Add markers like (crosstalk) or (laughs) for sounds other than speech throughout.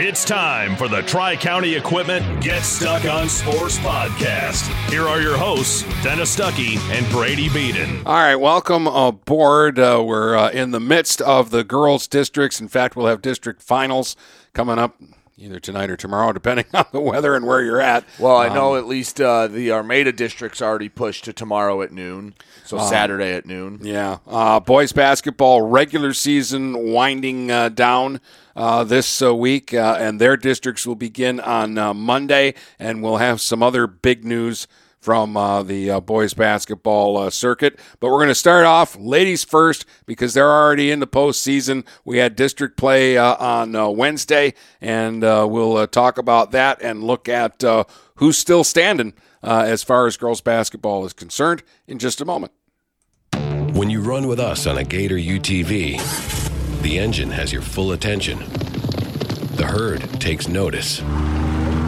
It's time for the Tri County Equipment Get Stuck on Sports podcast. Here are your hosts, Dennis Stuckey and Brady Beaton. All right, welcome aboard. Uh, we're uh, in the midst of the girls' districts. In fact, we'll have district finals coming up either tonight or tomorrow, depending (laughs) on the weather and where you're at. Well, I know at least uh, the Armada district's already pushed to tomorrow at noon, so Saturday at noon. Yeah, uh, boys basketball regular season winding uh, down uh, this uh, week, uh, and their districts will begin on uh, Monday, and we'll have some other big news from uh, the uh, boys basketball uh, circuit. But we're going to start off ladies first because they're already in the postseason. We had district play uh, on uh, Wednesday, and uh, we'll talk about that and look at who's still standing as far as girls basketball is concerned in just a moment. When you run with us on a Gator UTV, the engine has your full attention. The herd takes notice.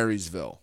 Marysville.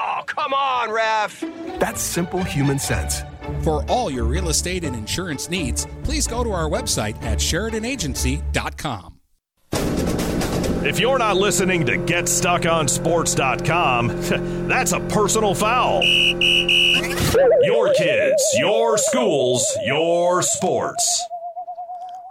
come on, ref! That's simple human sense. For all your real estate and insurance needs, please go to our website at SheridanAgency.com. If you're not listening to GetStuckOnSports.com, (laughs) that's a personal foul. Your kids, your schools, your sports.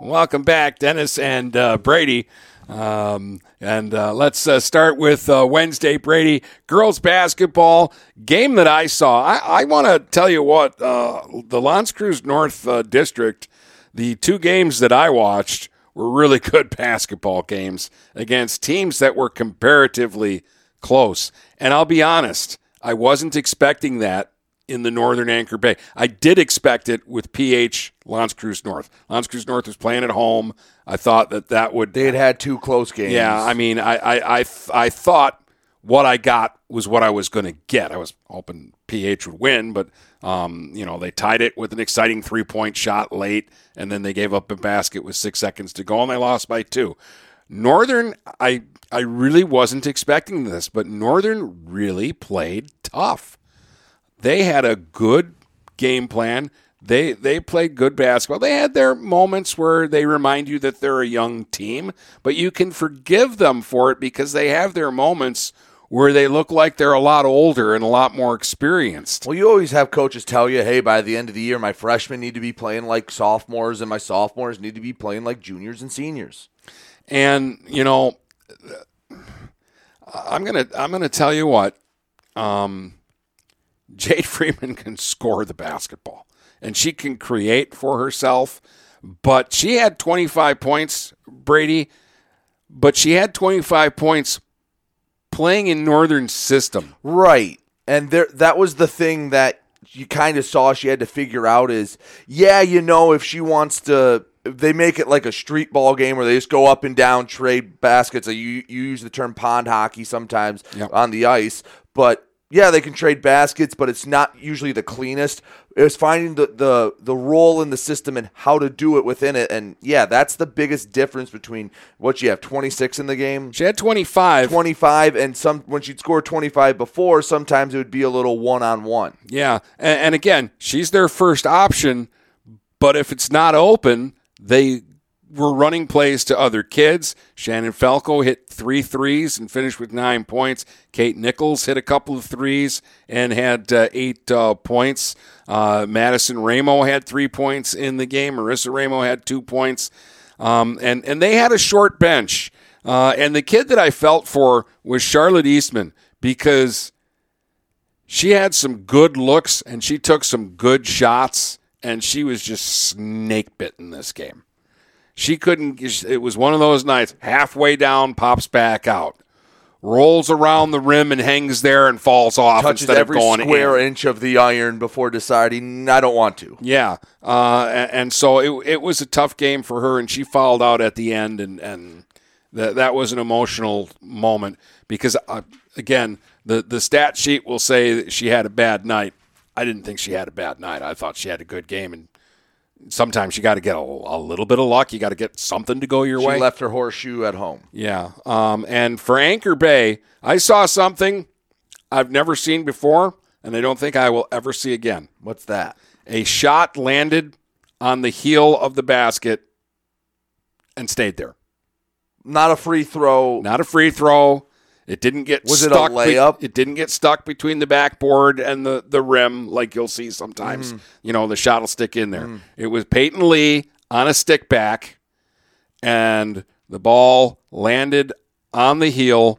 Welcome back, Dennis and uh, Brady. Um, and uh, let's uh, start with uh, Wednesday, Brady. Girls basketball game that I saw. I, I want to tell you what, uh, the L'Anse Creuse North uh, District, the two games that I watched were really (laughs) good basketball games against teams that were comparatively close. And I'll be honest, I wasn't expecting that in the Northern Anchor Bay. I did expect it with PH L'Anse Creuse North. L'Anse Creuse North was playing at home. I thought that that would. They had had two close games. Yeah, I mean, I I I, I thought what I got was what I was going to get. I was hoping PH would win, but um, you know they tied it with an exciting three point shot late, and then they gave up a basket with six seconds to go, and they lost by two. Northern, I I really wasn't expecting this, but Northern really played tough. They had a good game plan. They they played good basketball. They had their moments where they remind you that they're a young team, but you can forgive them for it because they have their moments where they look like they're a lot older and a lot more experienced. Well, you always have coaches tell you, hey, by the end of the year, my freshmen need to be playing like sophomores, and my sophomores need to be playing like juniors and seniors. And you know, I'm gonna I'm gonna tell you what, um, Jade Freeman can score the basketball, and she can create for herself. But she had 25 points, Brady. But she had 25 points playing in Northern system. Right. And there that was the thing that you kind of saw she had to figure out is yeah, you know, if she wants to they make it like a street ball game where they just go up and down, trade baskets. You, you use the term pond hockey sometimes Yep. on the ice, but yeah, they can trade baskets, but it's not usually the cleanest. It's finding the, the the role in the system and how to do it within it. And yeah, that's the biggest difference between what you have 26 in the game, She had 25. 25, and some when she'd score 25 before, sometimes it would be a little one on one. Yeah, and, and again, she's their first option, but if it's not open, they were running plays to other kids. Shannon Falco hit three threes and finished with nine points. Kate Nichols hit a couple of threes and had uh, eight uh, points. Uh, Madison Ramo had three points in the game. Marissa Ramo had two points. Um, and, and they had a short bench. Uh, and the kid that I felt for was Charlotte Eastman because she had some good looks and she took some good shots and she was just snake bitten this game. She couldn't, it was one of those nights, halfway down, pops back out, rolls around the rim and hangs there and falls off Touches instead every of going square in. inch of the iron before deciding I don't want to. Yeah, uh, and, and so it, it was a tough game for her, and she fouled out at the end, and and that that was an emotional moment because uh, again, the the stat sheet will say that she had a bad night. I didn't think she had a bad night. I thought she had a good game, and sometimes you got to get a, a little bit of luck. You got to get something to go your She way. left her horseshoe at home. Yeah. Um, and for Anchor Bay, I saw something I've never seen before, and I don't think I will ever see again. What's that? A shot landed on the heel of the basket and stayed there. Not a free throw. Not a free throw. It didn't get Was it a stuck. be- layup? it didn't get stuck between the backboard and the, the rim like you'll see sometimes. Mm. You know, the shot will stick in there. It was Peyton Lee on a stick back, and the ball landed on the heel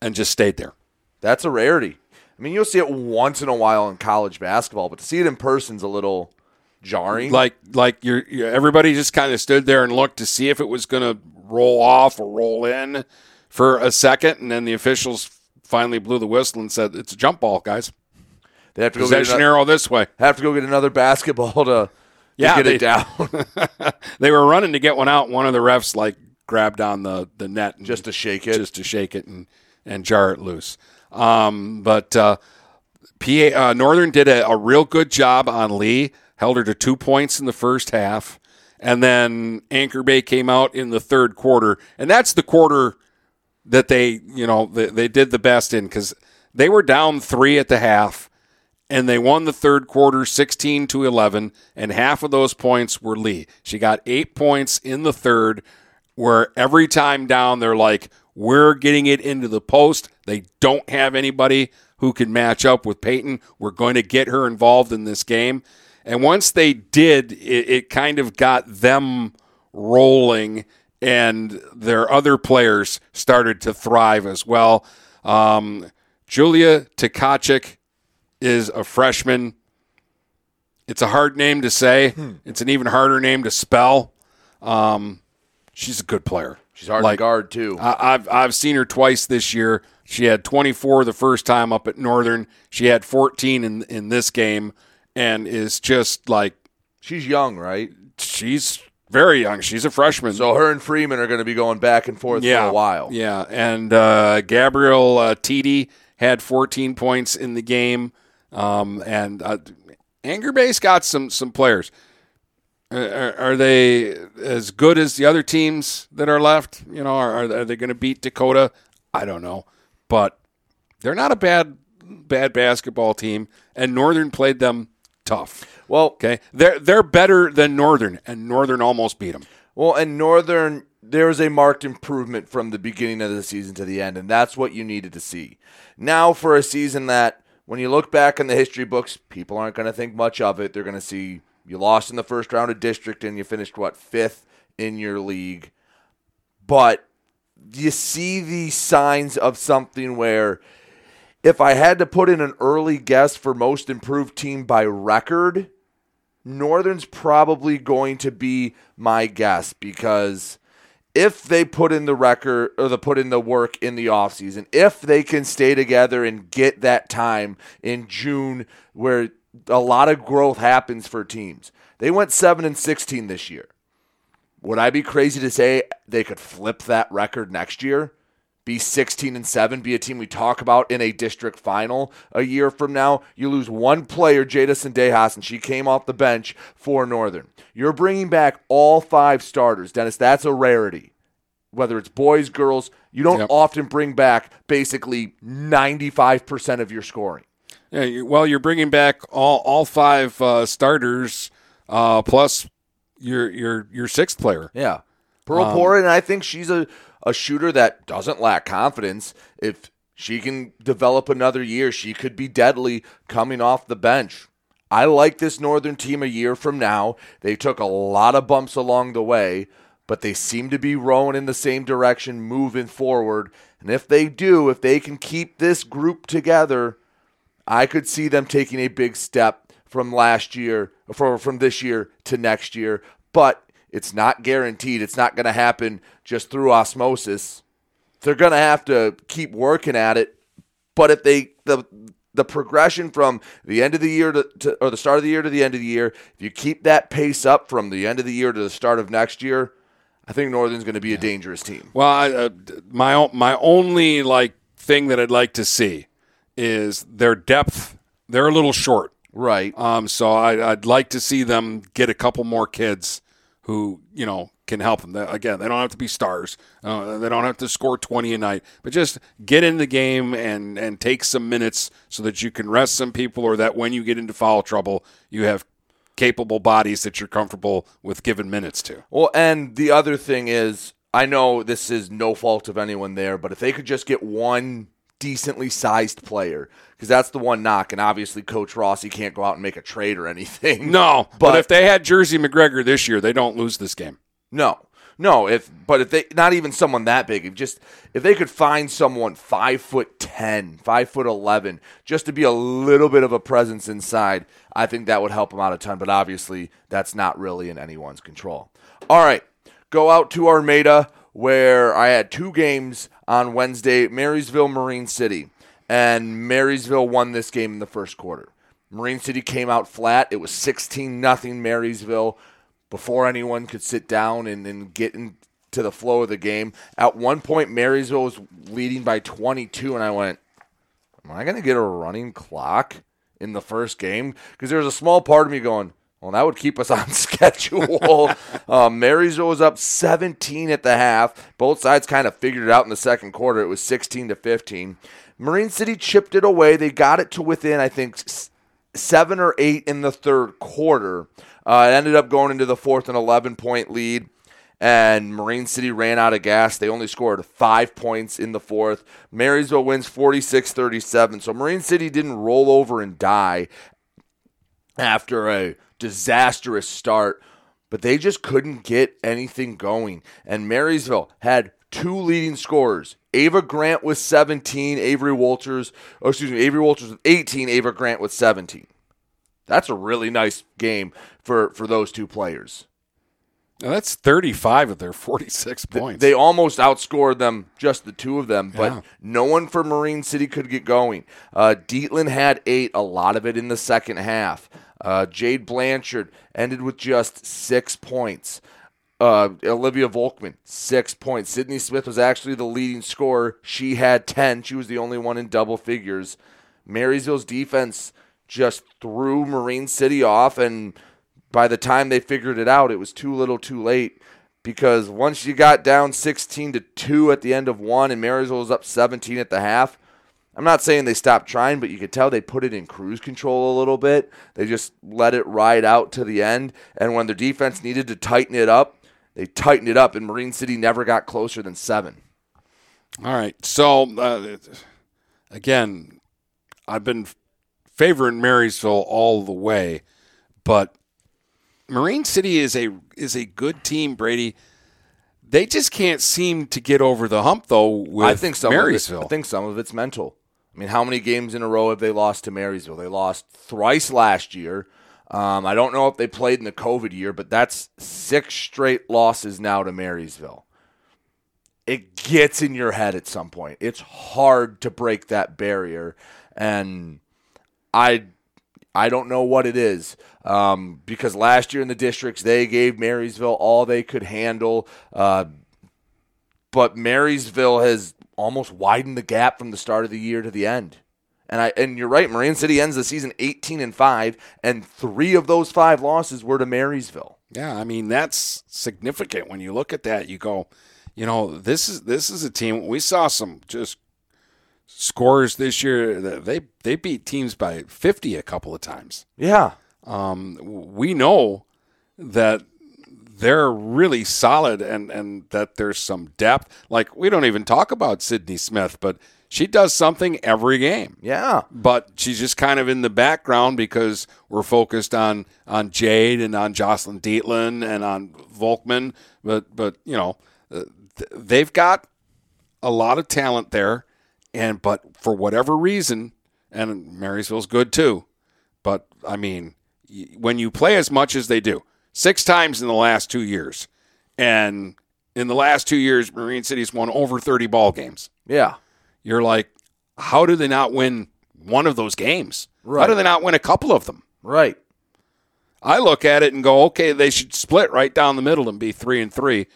and just stayed there. That's a rarity. I mean, you'll see it once in a while in college basketball, but to see it in person's a little jarring. Like like you're, you everybody just kind of stood there and looked to see if it was going to roll off or roll in for a second, and then the officials finally blew the whistle and said it's a jump ball, guys. they have to go get Possession another, arrow this way. have to go get another basketball to, to Yeah, get they- it down. (laughs) they were running to get one out. One of the refs like grabbed on the, the net and Just to shake it? just to shake it and, and jar it loose. Um, but uh, PA uh, Northern did a, a real good job on Lee. Held her to two points in the first half, and then Anchor Bay came out in the third quarter, and that's the quarter that they you know they, they did the best in because they were down three at the half and they won the third quarter 16 to 11 and half of those points were lee. She got eight points in the third where every time down they're like we're getting it into the post. They don't have anybody who can match up with peyton. We're going to get her involved in this game. And once they did it, it kind of got them rolling and their other players started to thrive as well um, julia Tkachuk is a freshman. It's a hard name to say. Hmm. It's an even harder name to spell. Um, she's a good player. She's hard Like, to guard too. I, I've I've seen her twice this year. She had 24 the first time up at Northern. She had 14 in in this game, and is just like She's young, right? she's very young. She's a freshman. So her and Freeman are going to be going back and forth yeah, for a while. Yeah, and uh, Gabriel uh, Titi had 14 points in the game, um, and uh, Anchor Bay got some some players. Are, are they as good as the other teams that are left? You know, are, are they going to beat Dakota? I don't know, but they're not a bad bad basketball team, and Northern played them tough. Well, Okay, they're they're better than Northern, and Northern almost beat them. Well, and Northern, there was a marked improvement from the beginning of the season to the end, and that's what you needed to see. Now, for a season that, when you look back in the history books, people aren't going to think much of it. They're going to see you lost in the first round of district and you finished, what, fifth in your league. But you see the signs of something where if I had to put in an early guess for most improved team by record, Northern's probably going to be my guess because if they put in the record or the put in the work in the offseason, if they can stay together and get that time in June where a lot of growth happens for teams. They went 7 and 16 this year. Would I be crazy to say they could flip that record next year? Be 16 and 7, be a team we talk about in a district final a year from now. You lose one player, Jadison Sendejas, and she came off the bench for Northern. You're bringing back all five starters. Dennis, that's a rarity. Whether it's boys, girls, you don't Yep. often bring back basically 95% of your scoring. Yeah, well, you're bringing back all all five uh, starters uh, plus your your your sixth player. Yeah. Pearl Pora, and I think she's a, a shooter that doesn't lack confidence. If she can develop another year, she could be deadly coming off the bench. I like this Northern team a year from now. They took a lot of bumps along the way, but they seem to be rowing in the same direction, moving forward. And if they do, if they can keep this group together, I could see them taking a big step from last year, for, from this year to next year. But it's not guaranteed. It's not going to happen just through osmosis. They're going to have to keep working at it. But if they the the progression from the end of the year to, to or the start of the year to the end of the year, if you keep that pace up from the end of the year to the start of next year, I think Northern's going to be a dangerous team. Well, I, uh, my my only like thing that I'd like to see is their depth. They're a little short, Right. um, so I, I'd like to see them get a couple more kids who you know can help them. Again, they don't have to be stars. Uh, they don't have to score twenty a night, but just get in the game and and take some minutes so that you can rest some people, or that when you get into foul trouble, you have capable bodies that you're comfortable with giving minutes to. Well, and the other thing is, I know this is no fault of anyone there, but if they could just get one decently sized player, because that's the one knock, and obviously Coach Rossi can't go out and make a trade or anything. No, but, (laughs) But- if they had Jersey McGregor this year, they don't lose this game. No, no. If but if they not even someone that big, if just if they could find someone five foot ten, five foot eleven, just to be a little bit of a presence inside, I think that would help them out a ton. But obviously, that's not really in anyone's control. All right, go out to Armada where I had two games on Wednesday: Marysville, Marine City, and Marysville won this game in the first quarter. Marine City came out flat. It was 16 nothing Marysville before anyone could sit down and, and get into the flow of the game. At one point, Marysville was leading by 22, and I went, Am I going to get a running clock in the first game? Because there was a small part of me going, Well, that would keep us (laughs) on schedule. um, Marysville was up 17 at the half. Both sides kind of figured it out in the second quarter. It was 16 to 15. Marine City chipped it away. They got it to within, I think, seven or eight in the third quarter. Uh, it ended up going into the fourth, an 11 point lead, and Marine City ran out of gas. They only scored five points in the fourth. Marysville wins 46 37. So Marine City didn't roll over and die after a disastrous start, but they just couldn't get anything going. And Marysville had two leading scorers. Ava Grant with 17, Avery Walters, or excuse me, Avery Walters with 18, Ava Grant with 17. That's a really nice game for, for those two players. Now, that's 35 of their 46 points. They almost outscored them, just the two of them, but Yeah. no one from Marine City could get going. Uh, Dietland had eight, a lot of it in the second half. Uh, Jade Blanchard ended with just six points. Uh, Olivia Volkman, six points. Sydney Smith was actually the leading scorer. She had 10. She was the only one in double figures. Marysville's defense just threw Marine City off, and by the time they figured it out, it was too little too late because once you got down 16 to 2 at the end of one and Marysville was up 17 at the half, I'm not saying they stopped trying, but you could tell they put it in cruise control a little bit. They just let it ride out to the end. And when their defense needed to tighten it up, they tightened it up, and Marine City never got closer than seven. All right. So, uh, again, I've been favoring Marysville all the way, but Marine City is a is a good team, Brady. They just can't seem to get over the hump though with I think some Marysville. It, I think some of it's mental. I mean, how many games in a row have they lost to Marysville? They lost thrice last year. Um, I don't know if they played in the COVID year, but that's six straight losses now to Marysville. It gets in your head at some point. It's hard to break that barrier, and I I don't know what it is um, because last year in the districts they gave Marysville all they could handle, uh, but Marysville has almost widened the gap from the start of the year to the end. And I and you're right, Marine City ends the season 18 and 5 and 3 of those 5 losses were to Marysville. Yeah, I mean that's significant when you look at that. You go, you know, this is this is a team we saw some just scores this year. They they beat teams by 50 a couple of times. Yeah. Um, we know that they're really solid and and that there's some depth. Like we don't even talk about Sydney Smith, but she does something every game. Yeah. But she's just kind of in the background because we're focused on on Jade and on Jocelyn Dietland and on Volkman. But but you know uh, they've got a lot of talent there, and but for whatever reason, and Marysville's good too. But I mean, when you play as much as they do, six times in the last two years, and in the last two years, Marine City's won over thirty ball games. Yeah you're like, how do they not win one of those games? Right. How do they not win a couple of them? Right. I look at it and go, okay, they should split right down the middle and be three and three,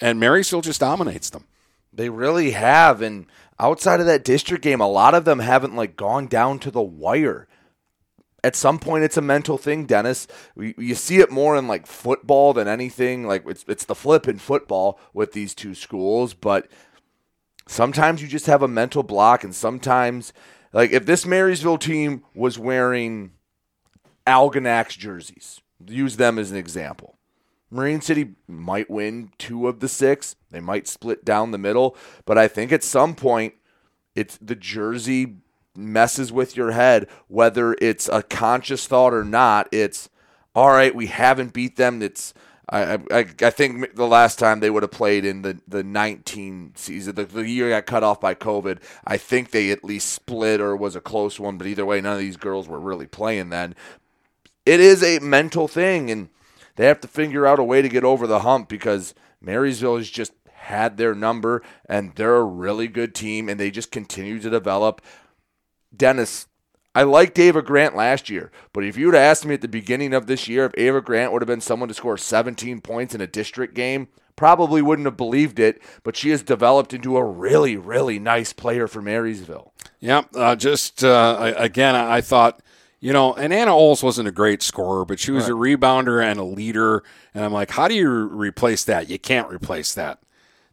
and Marysville just dominates them. They really have, and outside of that district game, a lot of them haven't like gone down to the wire. At some point, it's a mental thing, Dennis. We, you see it more in like football than anything. Like it's it's the flip in football with these two schools, but Sometimes you just have a mental block, and sometimes, like if this Marysville team was wearing Algonac jerseys, use them as an example. Marine City might win two of the six. They might split down the middle, but I think at some point, it's the jersey messes with your head, whether it's a conscious thought or not. It's all right. We haven't beat them. It's I, I, I think the last time they would have played in the, the 19 season, the, the year got cut off by COVID, I think they at least split or was a close one. But either way, none of these girls were really playing then. It is a mental thing, and they have to figure out a way to get over the hump because Marysville has just had their number, and they're a really good team, and they just continue to develop. Dennis, I liked Ava Grant last year, but if you would have asked me at the beginning of this year if Ava Grant would have been someone to score 17 points in a district game, probably wouldn't have believed it. But she has developed into a really, really nice player for Marysville. Yeah, uh, just uh, again, I thought. You know, and Anna Oles wasn't a great scorer, but she was right. a rebounder and a leader. And I'm like, how do you replace that? You can't replace that.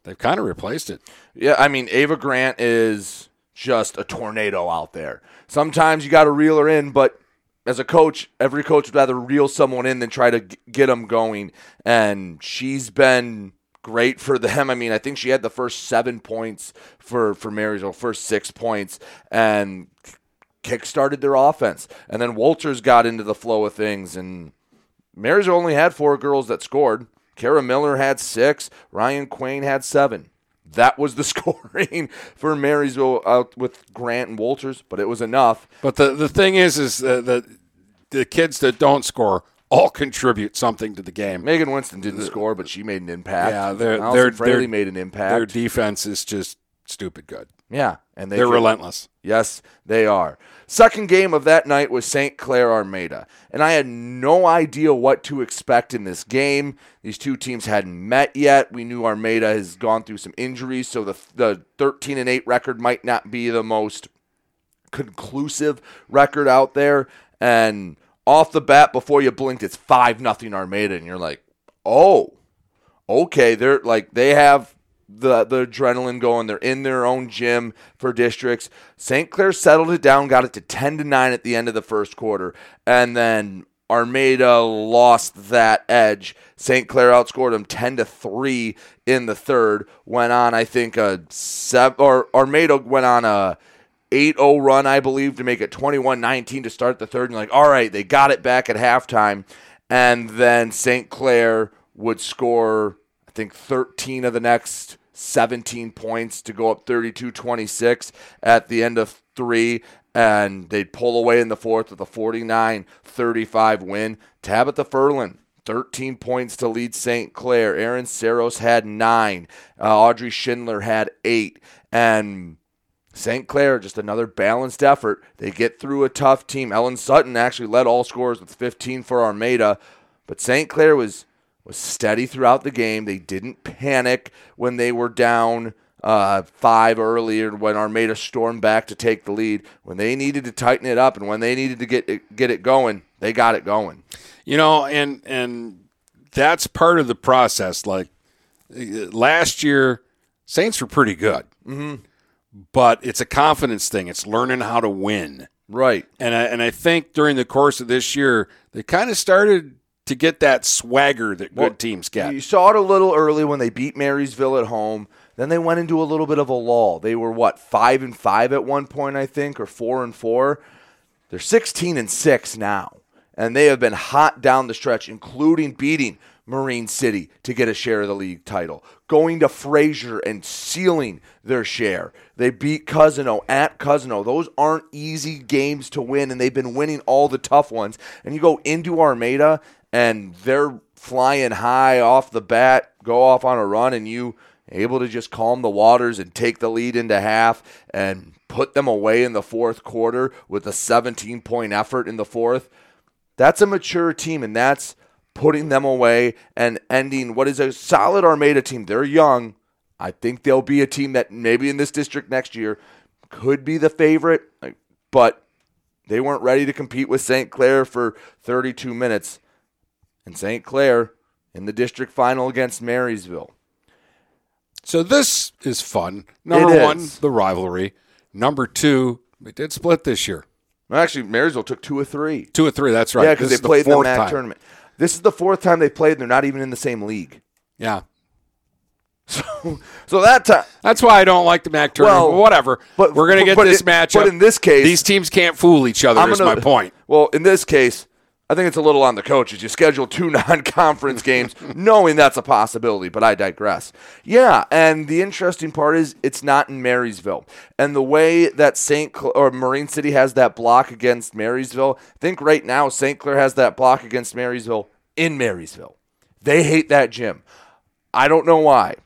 They've kind of replaced it. Yeah, I mean, Ava Grant is just a tornado out there sometimes you got to reel her in, but as a coach, every coach would rather reel someone in than try to get them going. And she's been great for them. (laughs) I mean, I think she had the first seven points for for Marysville, first six points, and kick-started their offense. And then Walters got into the flow of things, and Marysville only had four girls that scored. Kara Miller had six. Ryan Quain had seven. That was the (laughs) scoring for Marysville out with Grant and Walters, but it was enough. But the the thing is, is that the kids that don't score all contribute something to the game. Megan Winston didn't the, score, but she made an impact. Yeah, they're, they're, they're made an impact. Their defense is just stupid good. Yeah, and they They're can- relentless. Yes, they are. Second game of that night was St. Clair Armada, and I had no idea what to expect in this game. These two teams hadn't met yet. We knew Armada has gone through some injuries, so the the 13 and 8 record might not be the most conclusive record out there. And off the bat, before you blinked, it's five nothing Armada, and you're like, oh, okay. They're like they have the the adrenaline going. They're in their own gym for districts. St. Clair settled it down, got it to ten to nine at the end of the first quarter, and then Armada lost that edge. St. Clair outscored them ten to three in the third. Went on, I think, a seven or Armada went on a 8-0 run, I believe, to make it 21-19 to start the third. And like, all right, they got it back at halftime, and then St. Clair would score, I think, 13 of the next 17 points to go up 32-26 at the end of three, and they'd pull away in the fourth with a 49-35 win. Tabitha Furlan 13 points to lead St. Clair. Aaron Saros had nine. Uh, Audrey Schindler had eight. And St. Clair, just another balanced effort. They get through a tough team. Ellen Sutton actually led all scorers with 15 for Armada, but St. Clair was was steady throughout the game. They didn't panic when they were down uh, five earlier when Armada stormed back to take the lead. When they needed to tighten it up and when they needed to get it, get it going, they got it going. You know, and and that's part of the process. Like last year, Saints were pretty good, mm-hmm. but it's a confidence thing. It's learning how to win, Right. and I, and I think during the course of this year, they kind of started to get that swagger that good Well, teams get. You saw it a little early when they beat Marysville at home. Then they went into a little bit of a lull. They were what five and five at one point, I think, or four and four. They're sixteen and six now, and they have been hot down the stretch, including beating Marine City to get a share of the league title, going to Fraser and sealing their share. They beat Cousino at Cousino. Those aren't easy games to win, and they've been winning all the tough ones. And you go into Armada, and they're flying high off the bat, go off on a run, and you able to just calm the waters and take the lead into half and put them away in the fourth quarter with a 17 point effort in the fourth. That's a mature team, and that's putting them away and ending what is a solid Armada team. They're young. I think they'll be a team that maybe in this district next year could be the favorite, but they weren't ready to compete with St. Clair for 32 minutes. And St. Clair in the district final against Marysville. So this is fun. Number It one, is. the rivalry. Number two, we did split this year. Well, Actually, Marysville took two or three. Two or three. That's right. Yeah, because they played in the MAC time. tournament. This is the fourth time they played, and they're not even in the same league. Yeah, (laughs) So, so that time, that's why I don't like the MAC tournament. Well, whatever. but- we're gonna get but this it- matchup. but in this case- these teams can't fool each other. I'm is gonna- my point. Well, in this case, I think it's a little on the coaches. You schedule two (laughs) non-conference games, knowing that's a possibility. But I digress. Yeah, and the interesting part is it's not in Marysville, and the way that Saint Cl- or Marine City has that block against Marysville. I think right now Saint Clair has that block against Marysville in Marysville. They hate that gym. I don't know why.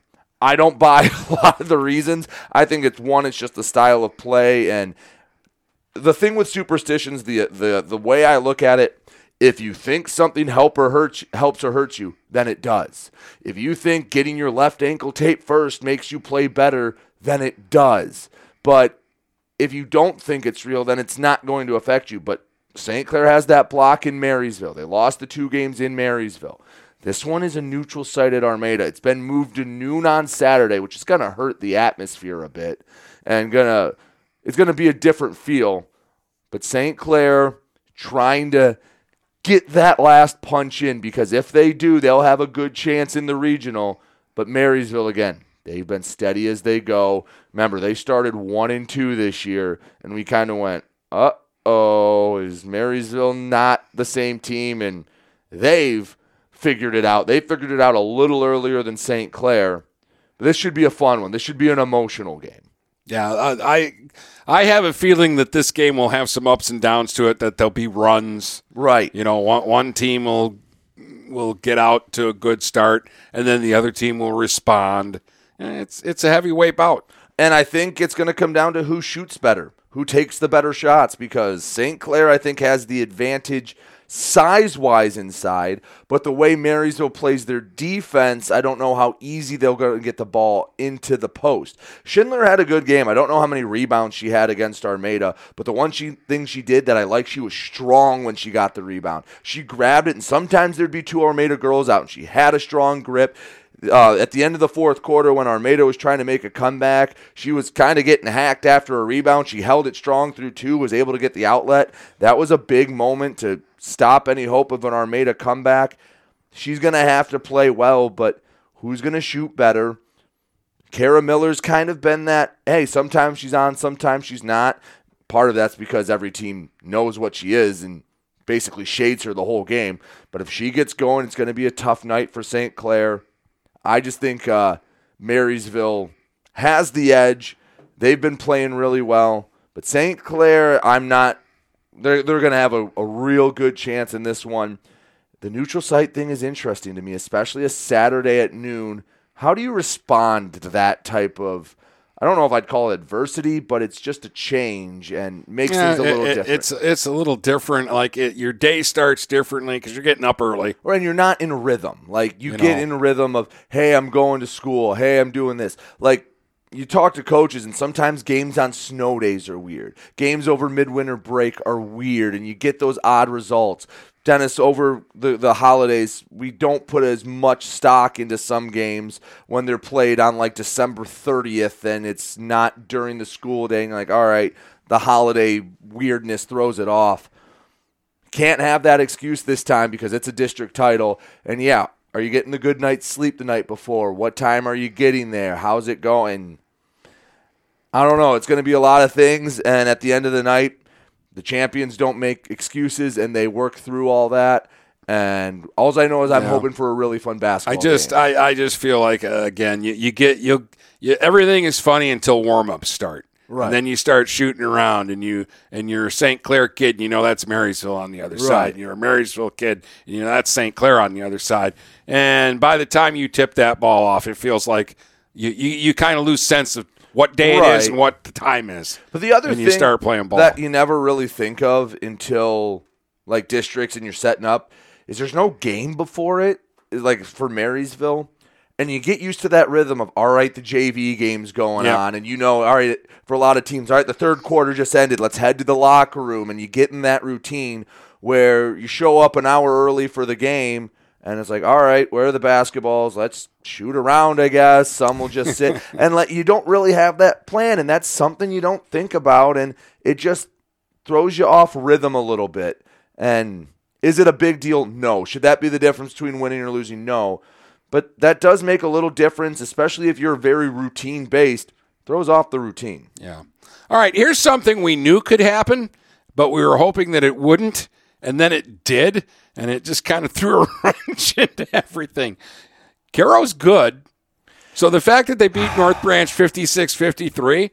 I don't buy (laughs) a lot of the reasons. I think it's one, it's just the style of play, and the thing with superstitions, the the the way I look at it, if you think something help or hurts helps or hurts you, then it does. If you think getting your left ankle tape first makes you play better, then it does. But if you don't think it's real, then it's not going to affect you. But St. Clair has that block in Marysville. They lost the two games in Marysville. This one is a neutral site at Armada. It's been moved to noon on Saturday, which is going to hurt the atmosphere a bit and gonna it's going to be a different feel. But St. Clair trying to get that last punch in because if they do, they'll have a good chance in the regional. But Marysville again, they've been steady as they go. Remember, they started one and two this year, and we kind of went, "Uh oh, is Marysville not the same team?" And they've figured it out. They figured it out a little earlier than St. Clair. This should be a fun one. This should be an emotional game. Yeah, I, I have a feeling that this game will have some ups and downs to it. That there'll be runs. Right. You know, one one team will will get out to a good start, and then the other team will respond. And It's it's a heavyweight bout. And I think it's going to come down to who shoots better, who takes the better shots, because St. Clair, I think, has the advantage size wise inside, but the way Marysville plays their defense, I don't know how easy they'll go and get the ball into the post. Schindler had a good game. I don't know how many rebounds she had against Armada, but the one she, thing she did that I like, she was strong when she got the rebound. She grabbed it, and sometimes there'd be two Armada girls out, and she had a strong grip. Uh, at the end of the fourth quarter, when Armada was trying to make a comeback, she was kind of getting hacked after a rebound. She held it strong through two, was able to get the outlet. That was a big moment to stop any hope of an Armada comeback. She's going to have to play well, but who's going to shoot better? Kara Miller's kind of been that, hey, sometimes she's on, sometimes she's not. Part of that's because every team knows what she is and basically shades her the whole game. But if she gets going, it's going to be a tough night for St. Clair. I just think uh, Marysville has the edge. They've been playing really well. But St. Clair, I'm not they're they're going to have a, a real good chance in this one. The neutral site thing is interesting to me, especially a Saturday at noon. How do you respond to that type of? I don't know if I'd call it adversity, but it's just a change and makes Yeah, things a little it- different. It's it's a little different. Like it, your day starts differently because you're getting up early. Or and you're not in rhythm. Like you, You get know. in rhythm of, hey, I'm going to school. Hey, I'm doing this. Like you talk to coaches, and sometimes games on snow days are weird. Games over midwinter break are weird, and you get those odd results. Dennis, over the, the holidays, we don't put as much stock into some games when they're played on like December 30th and it's not during the school day. And like, all right, the holiday weirdness throws it off. Can't have that excuse this time because it's a district title. And yeah, are you getting the good night's sleep the night before? What time are you getting there? How's it going? I don't know. It's going to be a lot of things. And at the end of the night, the champions don't make excuses and they work through all that. And all I know is I'm Yeah. hoping for a really fun basketball. I just game. I, I just feel like uh, again you, you get you, you everything is funny until warm ups start. Right. And then you start shooting around and you and you're a St. Clair kid and you know that's Marysville on the other Right. side. You're a Marysville kid and you know that's St. Clair on the other side. And by the time you tip that ball off, it feels like you, you, you kind of lose sense of what day it is and what the time is. But the other when thing you start playing ball. that you never really think of until like districts and you're setting up is there's no game before it, like for Marysville. And you get used to that rhythm of all right, the JV game's going Yep. on, and you know, all right, for a lot of teams, all right, the third quarter just ended. Let's head to the locker room, and you get in that routine where you show up an hour early for the game, and it's like, all right, where are the basketballs? Let's shoot around, I guess. Some will just sit, (laughs) and like you don't really have that plan, and that's something you don't think about, and it just throws you off rhythm a little bit. And is it a big deal? No. Should that be the difference between winning or losing? No. But that does make a little difference, especially if you're very routine based. Throws off the routine. Yeah. All right. Here's something we knew could happen, but we were hoping that it wouldn't, and then it did, and it just kind of (laughs) threw a wrench into everything. Caro's good. So the fact that they beat North Branch 56 53,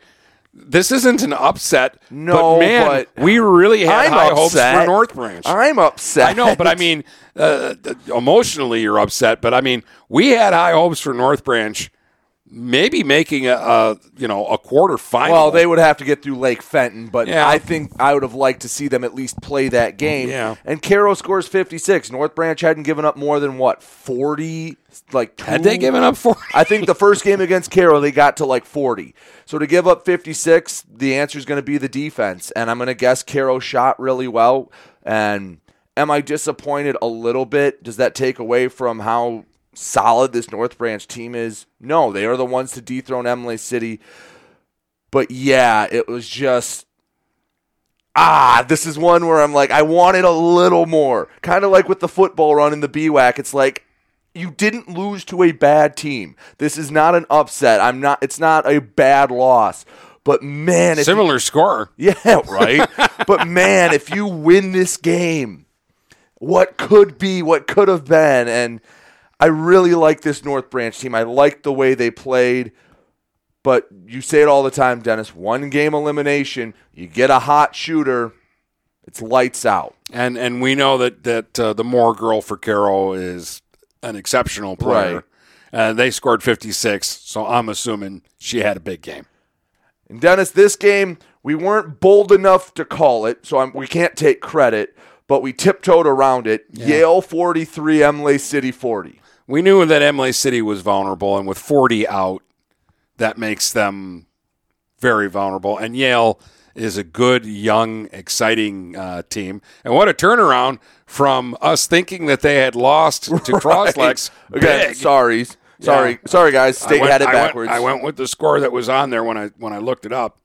this isn't an upset. No, but man, but we really had I'm high hopes for North Branch. I'm upset. I know, but I mean, uh, emotionally, you're upset. But I mean, we had high hopes for North Branch, maybe making a, a you know a quarter final. Well, they would have to get through Lake Fenton, but Yeah. I think I would have liked to see them at least play that game. Yeah. And Caro scores 56. North Branch hadn't given up more than what 40, like had they two- given up for? I think the first game against Caro, they got to like 40. So to give up 56, the answer is going to be the defense. And I'm going to guess Caro shot really well. And am I disappointed a little bit? Does that take away from how solid this North Branch team is? No, they are the ones to dethrone Imlay City. But yeah, it was just. Ah, this is one where I'm like, I wanted a little more. Kind of like with the football run in the BWAC. It's like, you didn't lose to a bad team. This is not an upset. I'm not. It's not a bad loss. But man, if you- Similar score. yeah, (laughs) right. but man, if you win this game, what could be, what could have been, and I really like this North Branch team. I like the way they played. But you say it all the time, Dennis. One game elimination, you get a hot shooter, it's lights out. And and we know that that uh, the Moore girl for Caro is an exceptional player. Right. Uh, they scored 56, so I'm assuming she had a big game. And Dennis, this game we weren't bold enough to call it, so I'm, we can't take credit, but we tiptoed around it. Yale 43, Imlay City 40. We knew that Imlay City was vulnerable, and with 40 out, that makes them very vulnerable. And Yale is a good, young, exciting uh, team. And what a turnaround from us thinking that they had lost (laughs) to Crosslex. Again, Big. sorry, sorry, Yeah. sorry, guys. State went- had it I went- backwards. I went with the score that was on there when I when I looked it up.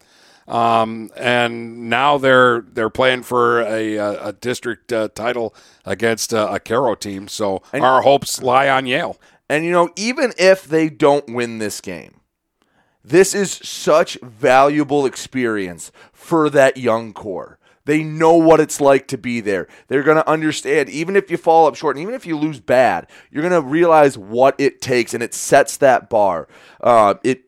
Um, and now they're they're playing for a, a, a district uh, title against uh, a Caro team. So our hopes lie on Yale. And you know, even if they don't win this game, this is such valuable experience for that young core. They know what it's like to be there. They're going to understand, even if you fall up short, and even if you lose bad, you're going to realize what it takes, and it sets that bar. Uh, it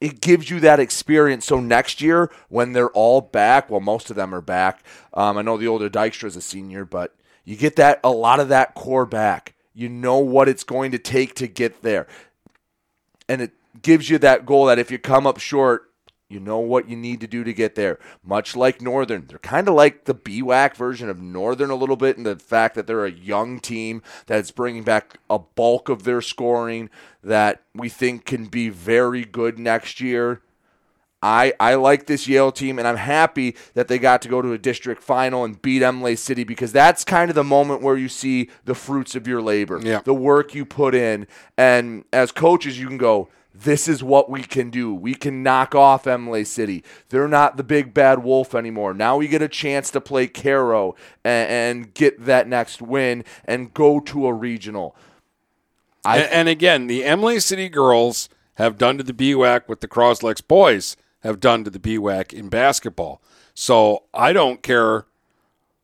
it gives you that experience. So next year, when they're all back, well, most of them are back. Um, I know the older Dykstra is a senior, but you get that a lot of that core back. You know what it's going to take to get there, and it gives you that goal that if you come up short, you know what you need to do to get there. Much like Northern, they're kind of like the BWAC version of Northern a little bit in the fact that they're a young team that's bringing back a bulk of their scoring that we think can be very good next year. I, I like this Yale team, and I'm happy that they got to go to a district final and beat Imlay City because that's kind of the moment where you see the fruits of your labor, Yeah. the work you put in. And as coaches, you can go, this is what we can do. We can knock off Imlay City. They're not the big bad wolf anymore. Now we get a chance to play Caro and, and get that next win and go to a regional. I- and, and again, the Imlay City girls have done to the BWAC what the Croslex boys have done to the BWAC in basketball. So I don't care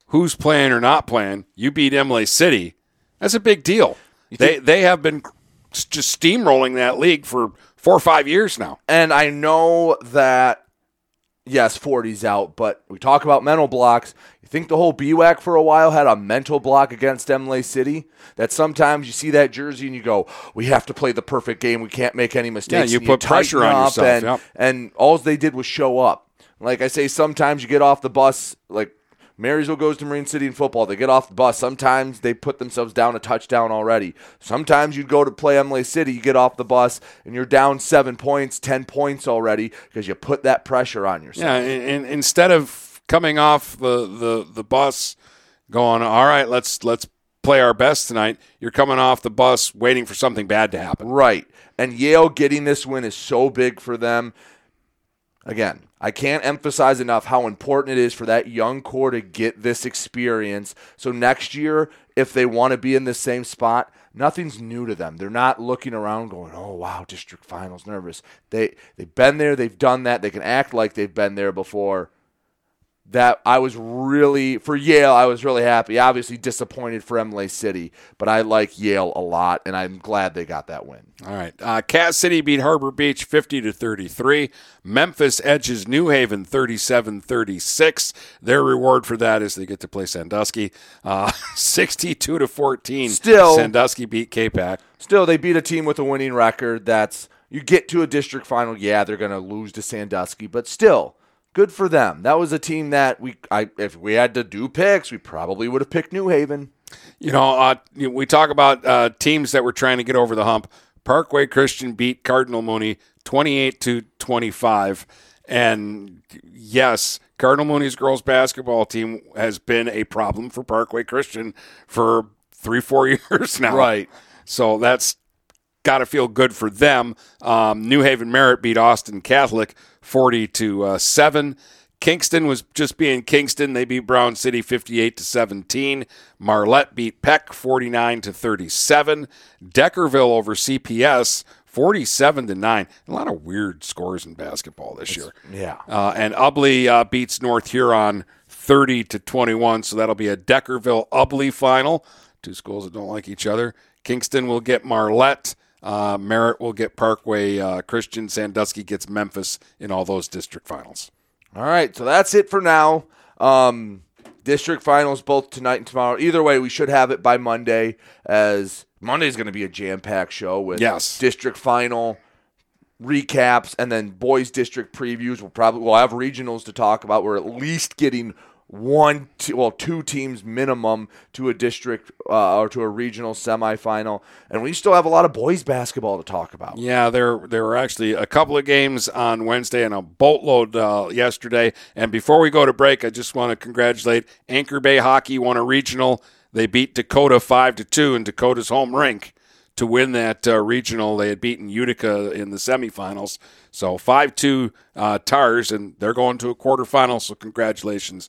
who's playing or not playing. You beat Imlay City. That's a big deal. They they have been just steamrolling that league for four or five years now. And I know that, yes, 40's out, but we talk about mental blocks. You think the whole BWAC for a while had a mental block against Imlay City? That sometimes you see that jersey and you go, we have to play the perfect game. We can't make any mistakes. you And put pressure on yourself, And, yep. and all they did was show up. Like I say, sometimes you get off the bus, like Marysville goes to Marine City in football. They get off the bus. Sometimes they put themselves down a touchdown already. Sometimes you'd go to play Imlay City, you get off the bus, and you're down seven points, ten points already because you put that pressure on yourself. Yeah, and, and instead of coming off the, the, the bus, going, all right, let's let's play our best tonight. You're coming off the bus, waiting for something bad to happen. Right. And Yale getting this win is so big for them. Again, I can't emphasize enough how important it is for that young core to get this experience. So next year, if they want to be in the same spot, nothing's new to them. They're not looking around going, "Oh wow, district finals nervous." They they've been there, they've done that. They can act like they've been there before. That I was really for Yale, I was really happy. Obviously disappointed for Imlay City, but I like Yale a lot, and I'm glad they got that win. All right. Uh, Cass City beat Harbor Beach 50 to 33. Memphis edges New Haven 37 36. Their reward for that is they get to play Sandusky uh, (laughs) 62 to 14. Still- Sandusky beat Capac. Still, they beat a team with a winning record. That's you get to a district final. Yeah, they're going to lose to Sandusky, but still, good for them. That was a team that we, I, if we had to do picks, we probably would have picked New Haven. You know, uh, we talk about uh, teams that were trying to get over the hump. Parkway Christian beat Cardinal Mooney 28 to 25. And yes, Cardinal Mooney's girls basketball team has been a problem for Parkway Christian for three, four (laughs) years now. Right. So that's got to feel good for them. Um, New Haven Merritt beat Austin Catholic 40 to uh, 7. Kingston was just being Kingston. They beat Brown City 58 to 17. Marlette beat Peck 49 to 37. Deckerville over CPS 47 to 9. A lot of weird scores in basketball this year. Yeah. Uh, and Ubley uh, beats North Huron 30 to 21. So that'll be a Deckerville Ubley final. Two schools that don't like each other. Kingston will get Marlette. Uh, Merritt will get Parkway. Uh, Christian Sandusky gets Memphis in all those district finals. All right, so that's it for now. Um, district finals both tonight and tomorrow. Either way, we should have it by Monday, as Monday's going to be a jam packed show with Yes. district final, recaps and then boys district previews. We'll probably we'll have regionals to talk about. We're at least getting one, well, two teams minimum to a district uh, or to a regional semifinal, and we still have a lot of boys basketball to talk about. Yeah, there there were actually a couple of games on Wednesday and a boatload uh, yesterday. And before we go to break, I just want to congratulate Anchor Bay Hockey won a regional. They beat Dakota five to two in Dakota's home rink to win that uh, regional. They had beaten Utica in the semifinals, so five two uh, Tars, and they're going to a quarterfinal. So congratulations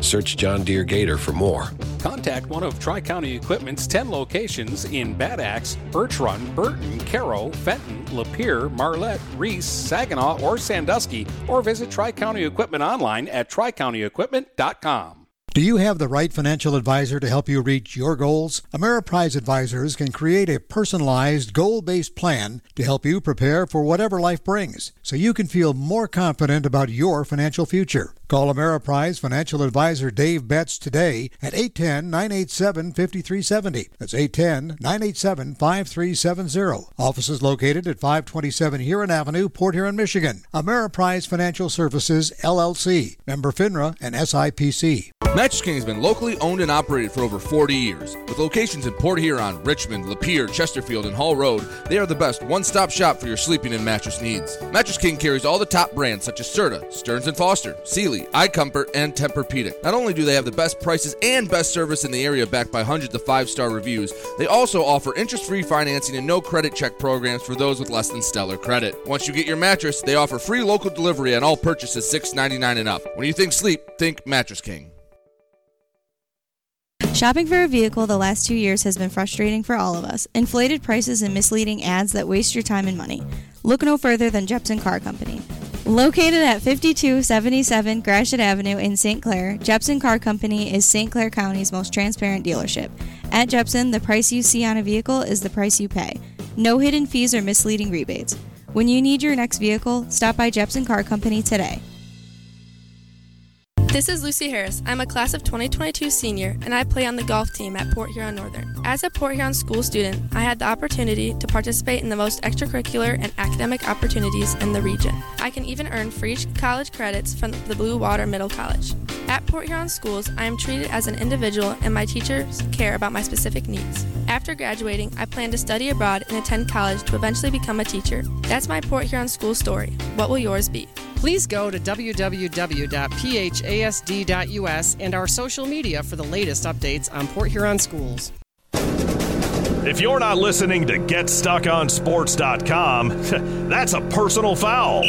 Search John Deere Gator for more. Contact one of Tri County Equipment's 10 locations in Bad Axe, Birch Run, Burton, Caro, Fenton, Lapeer, Marlette, Reese, Saginaw, or Sandusky, or visit Tri County Equipment online at tricountyequipment.com. Do you have the right financial advisor to help you reach your goals? Ameriprise Advisors can create a personalized, goal based plan to help you prepare for whatever life brings so you can feel more confident about your financial future. Call Ameriprise Financial Advisor Dave Betts today at 810 987 5370. That's 810 987 5370. Office is located at 527 Huron Avenue, Port Huron, Michigan. Ameriprise Financial Services, LLC. Member FINRA and SIPC. Mattress King has been locally owned and operated for over 40 years. With locations in Port Huron, Richmond, Lapeer, Chesterfield, and Hall Road, they are the best one-stop shop for your sleeping and mattress needs. Mattress King carries all the top brands such as Serta, Stearns & Foster, Sealy, iComfort, and Tempur-Pedic. Not only do they have the best prices and best service in the area backed by hundreds of five-star reviews, they also offer interest-free financing and no credit check programs for those with less than stellar credit. Once you get your mattress, they offer free local delivery on all purchases $6.99 and up. When you think sleep, think Mattress King. Shopping for a vehicle the last two years has been frustrating for all of us. Inflated prices and misleading ads that waste your time and money. Look no further than Jepson Car Company. Located at 5277 Gratiot Avenue in St. Clair, Jepson Car Company is St. Clair County's most transparent dealership. At Jepson, the price you see on a vehicle is the price you pay. No hidden fees or misleading rebates. When you need your next vehicle, stop by Jepson Car Company today. This is Lucy Harris. I'm a class of 2022 senior and I play on the golf team at Port Huron Northern. As a Port Huron school student, I had the opportunity to participate in the most extracurricular and academic opportunities in the region. I can even earn free college credits from the Blue Water Middle College. At Port Huron schools, I am treated as an individual and my teachers care about my specific needs. After graduating, I plan to study abroad and attend college to eventually become a teacher. That's my Port Huron school story. What will yours be? Please go to www.phasd.us and our social media for the latest updates on Port Huron schools. If you're not listening to GetStuckOnSports.com, (laughs) that's a personal foul.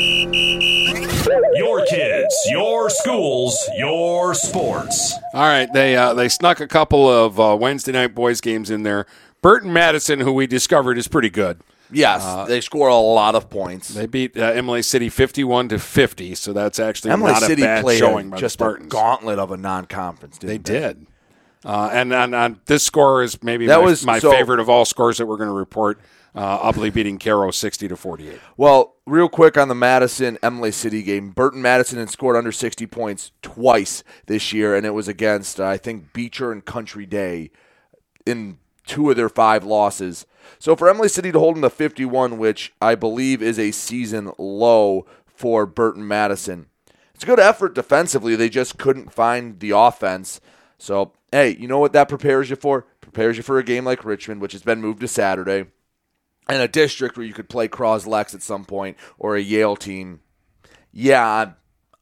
Your kids, your schools, your sports. All right, they uh, they snuck a couple of uh, Wednesday night boys games in there. Burton Madison, who we discovered is pretty good. Yes, Uh, they score a lot of points. They beat uh, Imlay City fifty-one to fifty, so that's actually Imlay not City a bad played showing a, by just the a gauntlet of a non-conference. Dude. They Didn't did. Uh, and, and, and this score is maybe That my, was- my so- favorite of all scores that we're going to report. Uh, beating Caro 60 to 48. Well, real quick on the Madison Imlay City game, Burton Madison had scored under 60 points twice this year, and it was against uh, I think Beecher and Country Day in two of their five losses. So for Imlay City to hold them to 51, which I believe is a season low for Burton Madison, it's a good effort defensively. They just couldn't find the offense. So hey, you know what that prepares you for? Prepares you for a game like Richmond, which has been moved to Saturday and a district where you could play Croslex at some point or a Yale team. Yeah,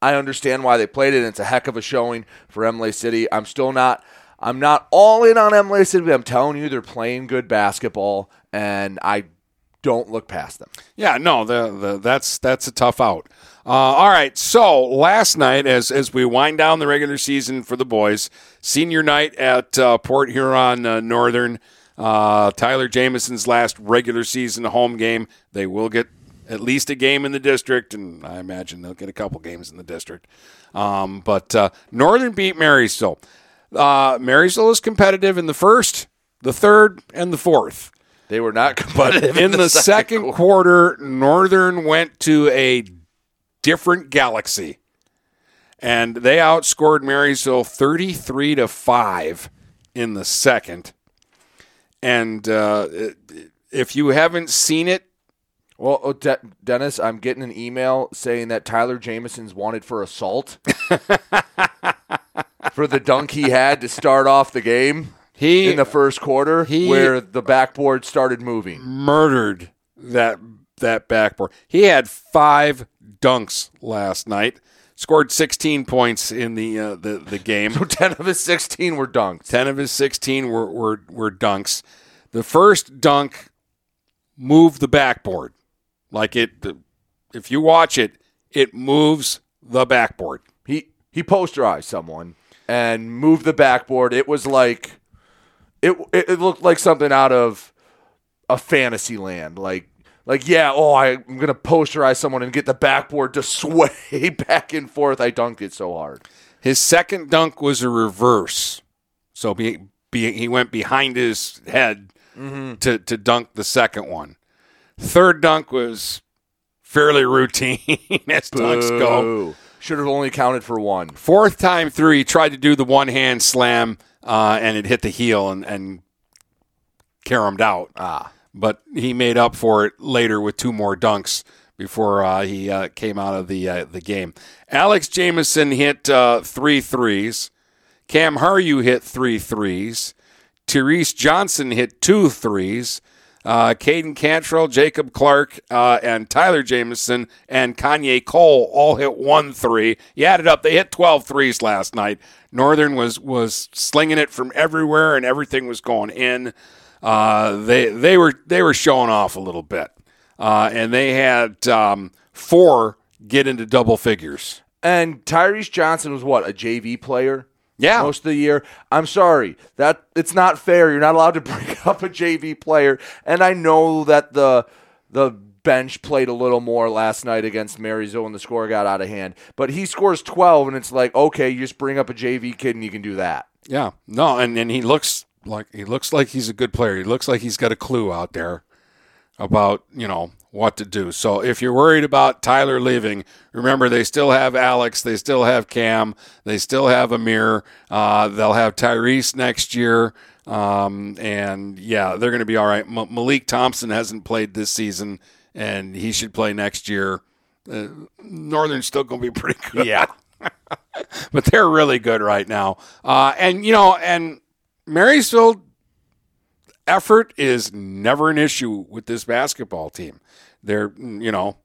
I- understand why they played it. It's a heck of a showing for Imlay City. I'm still not. I'm not all in on Imlay City. I'm telling you, they're playing good basketball, and I don't look past them. Yeah, no, the, the that's that's a tough out. Uh, all right, so last night, as as we wind down the regular season for the boys, senior night at uh, Port Huron uh, Northern, uh, Tyler Jamison's last regular season home game. They will get at least a game in the district, and I imagine they'll get a couple games in the district. Um, but uh, Northern beat Marysville. Uh, Marysville is competitive in the first, the third, and the fourth. They were not (laughs) competitive in the, second, quarter, Northern went to a different galaxy, and they outscored Marysville thirty-three to five in the second. And uh, if you haven't seen it, Well, oh, De- Dennis, I'm getting an email saying that Tyler Jameson's wanted for assault (laughs) for the dunk he had to start off the game he in the first quarter, he- where the backboard started moving. murdered that that backboard. He had five dunks last night. Scored 16 points in the uh, the the game. So (laughs) ten of his sixteen were dunks. 10 of his 16 were, were, were dunks. The first dunk moved the backboard. Like it, if you watch it, it moves the backboard. He he posterized someone and moved the backboard. It was like it it, it looked like something out of a fantasy land. Like like yeah, oh I, I'm gonna posterize someone and get the backboard to (laughs) sway back and forth. I dunked it so hard. His second dunk was a reverse. So be, be, he went behind his head to, to dunk the second one. Third dunk was fairly routine (laughs) as dunks go. Should have only counted for one. Fourth time through, he tried to do the one hand slam, uh, and it hit the heel and, and caromed out. Ah. But he made up for it later with two more dunks before uh, he uh, came out of the uh, the game. Alex Jameson hit uh, three threes. Cam Haryu hit three threes. Therese Johnson hit two threes. Uh, Caden Cantrell, Jacob Clark, uh, and Tyler Jameson and Kanye Cole all hit one three. You added up, they hit 12 threes last night. Northern was was slinging it from everywhere, and everything was going in. Uh, they they were they were showing off a little bit, uh, and they had um, four get into double figures. And Tyrese Johnson was what a JV player. Yeah. most of the year. I'm sorry that it's not fair. You're not allowed to (laughs) bring up a JV player. And I know that the the bench played a little more last night against Marysville and the score got out of hand. But he scores 12, and it's like okay, you just bring up a JV kid and you can do that. Yeah, no, and, and he looks like he looks like he's a good player. He looks like he's got a clue out there about you know what to do. So if you're worried about Tyler leaving, remember they still have Alex, they still have Cam, they still have Amir. Uh, they'll have Tyrese next year, um, and yeah, they're going to be all right. M- Malik Thompson hasn't played this season, and he should play next year. Uh, Northern's still going to be pretty good. Yeah. (laughs) but they're really good right now. Uh, and you know, and Marysville effort is never an issue with this basketball team. They're you know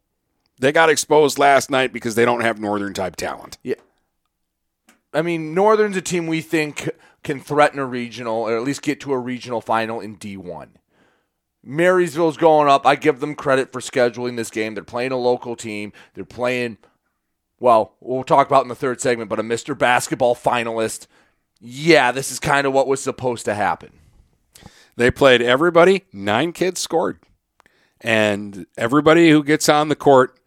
they got exposed last night because they don't have northern type talent. Yeah. I mean, Northern's a team we think can threaten a regional or at least get to a regional final in D1. Marysville's going up. I give them credit for scheduling this game. They're playing a local team. They're playing, well, we'll talk about in the third segment, but a Mr. Basketball finalist. Yeah, this is kind of what was supposed to happen. They played everybody. Nine kids scored, and everybody who gets on the court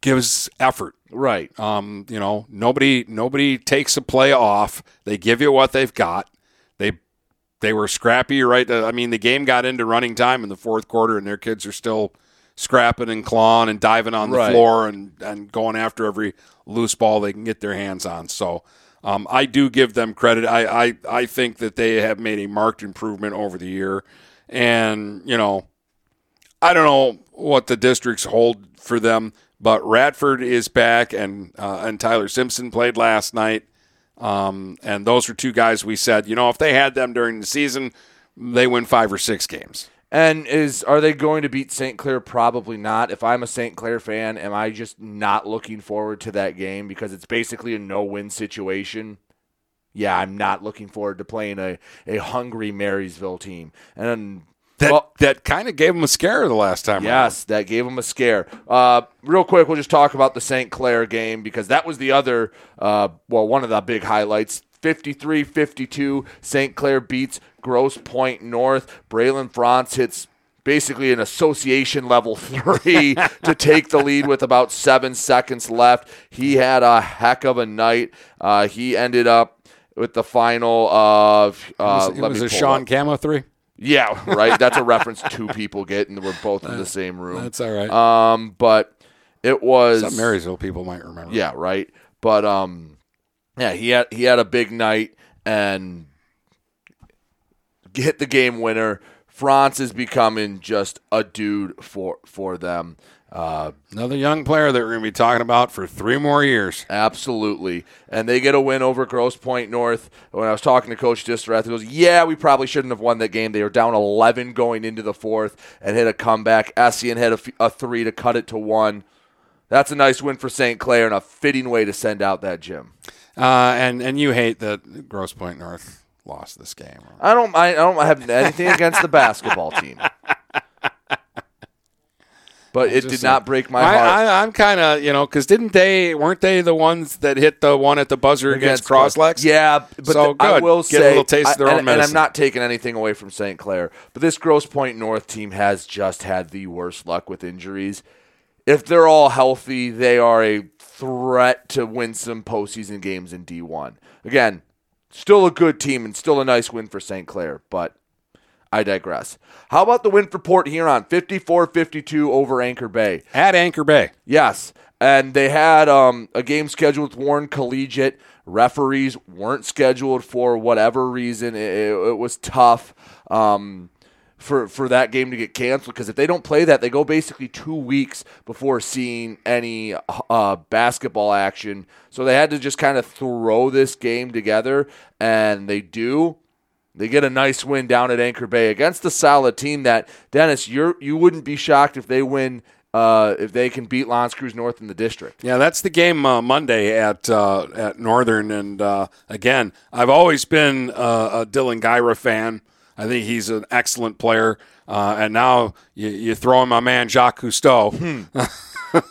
gives effort. Right. Um, you know, nobody nobody takes a play off. They give you what they've got. They they were scrappy, right? I mean, the game got into running time in the fourth quarter, and their kids are still scrapping and clawing and diving on the Right. floor and, and going after every loose ball they can get their hands on. So um, I do give them credit. I, I, I think that they have made a marked improvement over the year. And, you know, I don't know what the districts hold for them, but Radford is back, and uh, and Tyler Simpson played last night. Um, and those are two guys we said, you know, if they had them during the season, they win five or six games. And is are they going to beat St. Clair? Probably not. If I'm a St. Clair fan, am I just not looking forward to that game because it's basically a no-win situation? Yeah, I'm not looking forward to playing a, a hungry Marysville team. And that Well- that kind of gave them a scare the last time. around. Yes, that gave them a scare. Uh, real quick, we'll just talk about the St. Clair game because that was the other, uh, well, one of the big highlights. 53 52, St. Clair beats Grosse Pointe North. Braylon Franz hits basically an association level (laughs) three to take the lead with about seven seconds left. He had a heck of a night. Uh, he ended up with the final of. Uh, it was, it was a Sean up. Camo three. Yeah, right. (laughs) That's a reference two people get, and we're both in the same room. That's all right. Um, but it was Some Marysville people might remember. yeah, right. But um, yeah, he had he had a big night and hit the game winner. France is becoming just a dude for for them. Uh, Another young player that we're going to be talking about for three more years. Absolutely. And they get a win over Grosse Pointe North. When I was talking to Coach Distrath, he goes, Yeah, we probably shouldn't have won that game. They were down 11 going into the fourth and hit a comeback. Essien had a, f- a three to cut it to one. That's a nice win for St. Clair and a fitting way to send out that gym. Uh, and and you hate that Grosse Pointe North lost this game. I don't, I, I don't have anything against the basketball team. (laughs) But it did saying. not break my I, heart. I, I'm kind of you know because didn't they weren't they the ones that hit the one at the buzzer against, Crosslex? Yeah, but so the- I good. will Get say, a little taste of their I- own and, and medicine. I'm not taking anything away from St. Clair, but this Grosse Pointe North team has just had the worst luck with injuries. If they're all healthy, they are a threat to win some postseason games in D1. Again, still a good team and still a nice win for St. Clair, but I digress. How about the win for Port Huron, 54-52 over Anchor Bay? At Anchor Bay. Yes. And they had um, a game scheduled with Warren Collegiate. Referees weren't scheduled for whatever reason. It, it, it was tough um, for, for that game to get canceled because if they don't play that, they go basically two weeks before seeing any uh, basketball action. So they had to just kind of throw this game together, and they do. They get a nice win down at Anchor Bay against the solid team that Dennis, you're you wouldn't be shocked if they win uh, if they can beat L'Anse Creuse North in the district. Yeah, that's the game uh, Monday at uh, at Northern, and uh, again, I've always been uh, a Dylan Gyra fan. I think he's an excellent player, uh, and now you, you throw in my man Jacques Cousteau.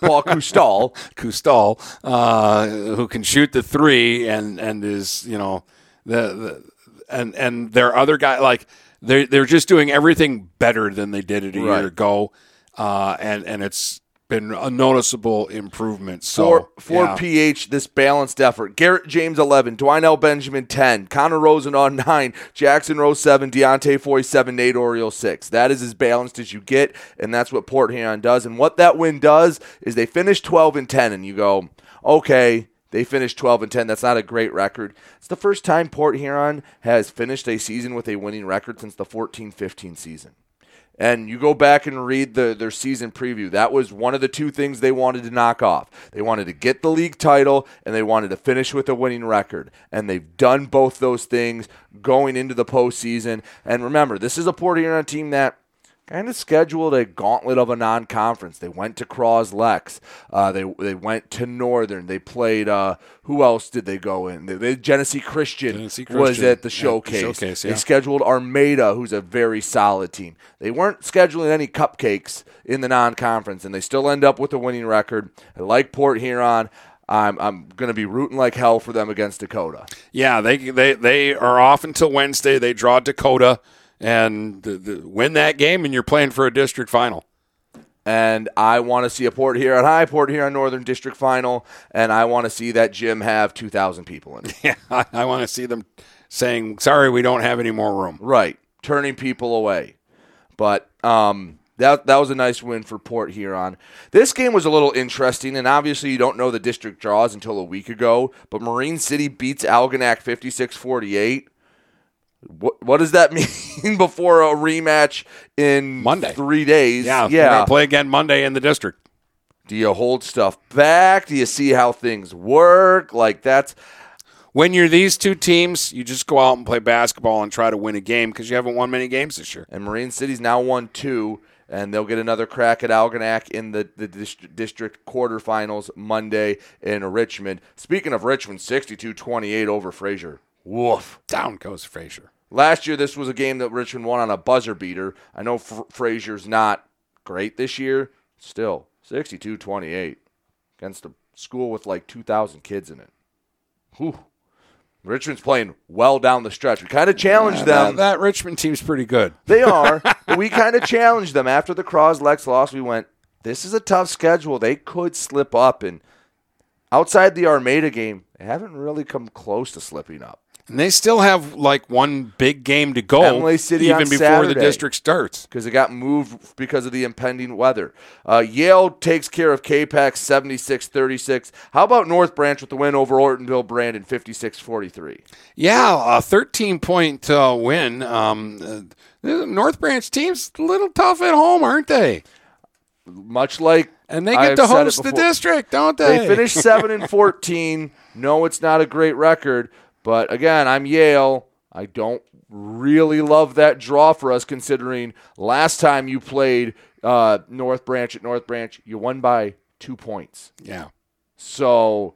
Paul Coustal. (laughs) Coustal, uh, who can shoot the three and and is you know the, the and and their other guy like they they're just doing everything better than they did it a Right. year ago, uh, and and it's been a noticeable improvement. So For for yeah. PH, this balanced effort. Garrett James eleven, Dwinell Benjamin ten, Connor Rosen on (laughs) nine, Jackson Rose seven, Deontay Foy seven, Nate Oriole six. That is as balanced as you get, and that's what Port Huron does. And what that win does is they finish twelve and ten, and you go, okay. They finished 12 and 10. That's not a great record. It's the first time Port Huron has finished a season with a winning record since the 14 15 season. And you go back and read the, their season preview. That was one of the two things they wanted to knock off. They wanted to get the league title and they wanted to finish with a winning record. And they've done both those things going into the postseason. And remember, this is a Port team that kind of scheduled a gauntlet of a non-conference. They went to Cros Lex. Uh, they they went to Northern. They played. Uh, who else did they go in? They, they, Genesee Christian, Genesee was Christian at the at the showcase. showcase, They scheduled Armada, who's a very solid team. They weren't scheduling any cupcakes in the non-conference, and they still end up with a winning record. I like Port Huron. I'm I'm going to be rooting like hell for them against Dakota. Yeah, they they they are off until Wednesday. They draw Dakota and the, the, win that game, and you're playing for a district final. and I want to see a Port Huron High, Port Huron Northern District Final, and I want to see that gym have 2,000 people in it. (laughs) Yeah, I, I want to see them saying, "Sorry, we don't have any more room." Right, turning people away. But um, that that was a nice win for Port Huron. This game was a little interesting, and obviously you don't know the district draws until a week ago. But Marine City beats Algonac 56-48. What what does that (laughs) mean before a rematch in Monday. three days? Yeah, yeah. Play again Monday in the district. Do you hold stuff back? Do you see how things work? Like that's When you're these two teams, you just go out and play basketball and try to win a game because you haven't won many games this year. and Marine City's now won two, and they'll get another crack at Algonac in the the dist- district quarterfinals Monday in Richmond. Speaking of Richmond, 62-28 over Fraser. Woof. Down goes Frazier. Last year this was a game that Richmond won on a buzzer beater. I know Fr- Fraser's not great this year. Still, 62-28 against a school with like 2,000 kids in it. Whew. Richmond's playing well down the stretch. We kind of challenged Yeah, them. That, that Richmond team's pretty good. (laughs) They are. we kind of challenged them after the Cross Lex loss. We went, this is a tough schedule. They could slip up. And outside the Armada game, they haven't really come close to slipping up. And they still have like one big game to go, Imlay City even before the district starts. because it got moved because of the impending weather. Uh, Yale takes care of Capac 76-36. How about North Branch with the win over Ortonville Brandon 56-43? Yeah, a 13 point uh, win. Um, uh, North Branch team's a little tough at home, aren't they? Much like And they get to said it host the district, don't they? They finished 7 and (laughs) 14. No, it's not a great record, but again, I'm Yale. I don't really love that draw for us considering last time you played uh, North Branch at North Branch, you won by 2 points. yeah. So,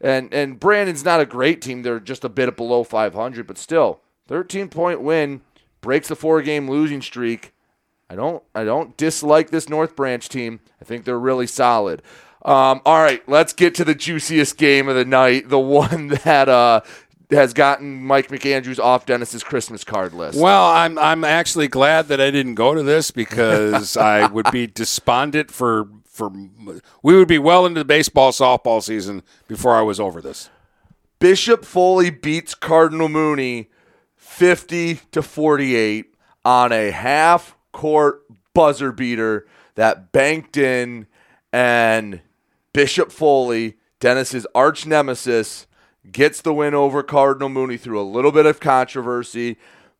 and and Brandon's not a great team. They're just a bit below 500, but still, 13 point win breaks the four game losing streak. I don't I don't dislike this North Branch team. I think they're really solid. Um, all right, let's get to the juiciest game of the night, the (laughs) one that uh, has gotten Mike McAndrews off Dennis's Christmas card list. Well, I'm I'm actually glad that I didn't go to this because (laughs) I would be despondent for for we would be well into the baseball softball season before I was over this. Bishop Foley beats Cardinal Mooney 50 to 48 on a half court buzzer beater that banked in and Bishop Foley, Dennis's arch nemesis, gets the win over Cardinal Mooney through a little bit of controversy.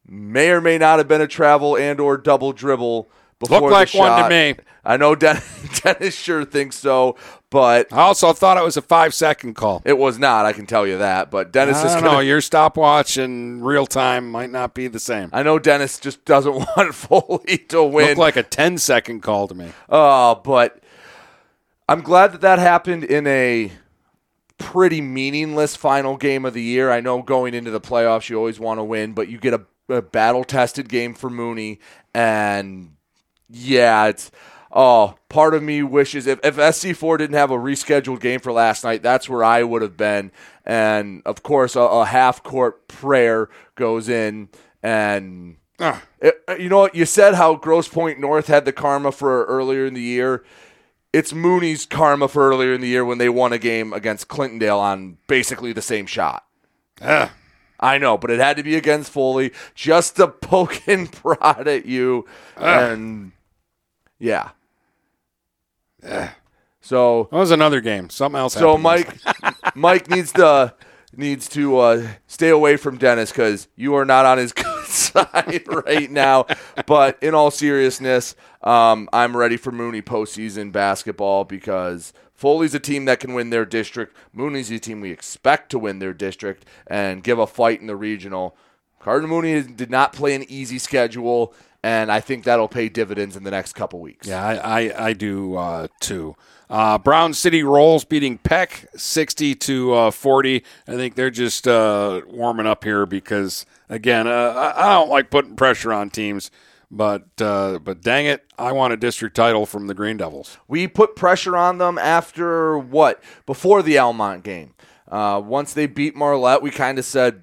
May or may not have been a travel and or double dribble before Looked the like one to me. I know Den- (laughs) Dennis sure thinks so, but I also thought it was a five second call. it was not. I can tell you that. But Dennis is gonna. Your stopwatch and real time might not be the same. I know Dennis just doesn't (laughs) want Foley to win. Looked like a 10 second call to me. Oh, but I'm glad that that happened in a pretty meaningless final game of the year. I know going into the playoffs, you always want to win, but you get a, a battle tested game for Mooney, and yeah, it's. Oh, part of me wishes if, if SC4 didn't have a rescheduled game for last night, that's where I would have been. And of course, a, a half court prayer goes in, and ah. it- you know what? You said how Grosse Pointe North had the karma for earlier in the year. It's Mooney's karma for earlier in the year when they won a game against Clintondale on basically the same shot. I know, but it had to be against Foley just to poke (laughs) and prod at you. And yeah. So That was another game. Something else so. Mike Mike needs to needs to uh, stay away from Dennis because you are not on his (laughs) side (laughs) right now. But in all seriousness, um, I'm ready for Mooney postseason basketball because Foley's a team that can win their district. Mooney's a team we expect to win their district and give a fight in the regional. Cardinal Mooney did not play an easy schedule, and I think that'll pay dividends in the next couple weeks. Yeah, I, I, I do uh, too. Uh, Brown City Rolls beating Peck 60 to uh, 40. I think they're just uh, warming up here because, again, uh, I, don't like putting pressure on teams, but uh, but dang it, I want a district title from the Green Devils. We put pressure on them after what? Before the Almont game. Uh, once they beat Marlette, we kind of said,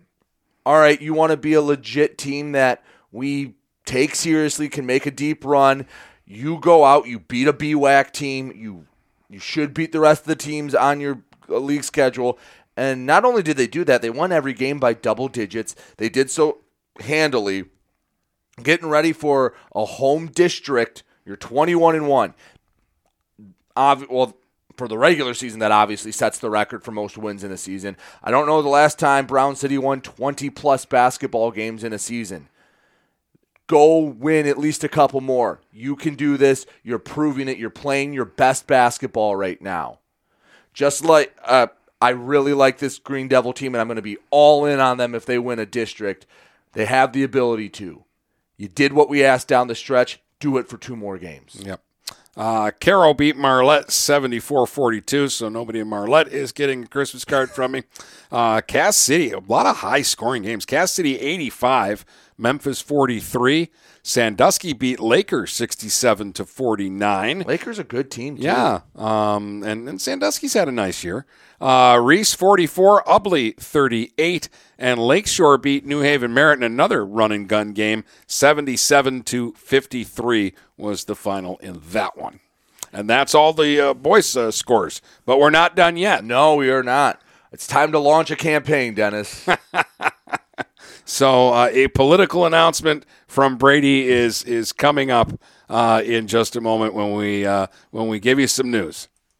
all right, you want to be a legit team that we take seriously, can make a deep run. You go out, you beat a BWAC team, you you should beat the rest of the teams on your uh, league schedule. And not only did they do that, they won every game by double digits. They did so handily. Getting ready for a home district, you're 21 and 1. Well, for the regular season, that obviously sets the record for most wins in a season. I don't know the last time Brown City won 20 plus basketball games in a season. Go win at least a couple more. You can do this. You're proving it. You're playing your best basketball right now. Just like uh, I really like this Green Devil team, and I'm going to be all in on them if they win a district. They have the ability to. You did what we asked down the stretch. Do it for two more games. Yep. Uh, Caro beat Marlette 74 42, so nobody in Marlette is getting a Christmas card from me. (laughs) Uh, Cass City, a lot of high scoring games. Cass City 85, Memphis 43. Sandusky beat Lakers 67 to 49. Lakers a good team, too. Yeah, um, and, and Sandusky's had a nice year. Uh, Reese 44, Ubley 38, and Lakeshore beat New Haven Merritt in another run and gun game. 77 to 53 was the final in that one. And that's all the uh, boys' uh, scores. But we're not done yet. No, we are not. It's time to launch a campaign, Dennis. (laughs) So uh, a political announcement from Brady is is coming up uh, in just a moment when we uh, when we give you some news.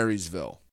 Marysville.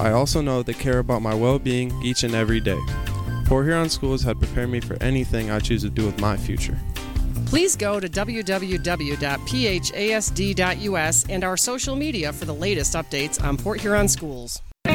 I also know they care about my well being each and every day. Port Huron Schools had prepared me for anything I choose to do with my future. Please go to www.phasd.us and our social media for the latest updates on Port Huron schools.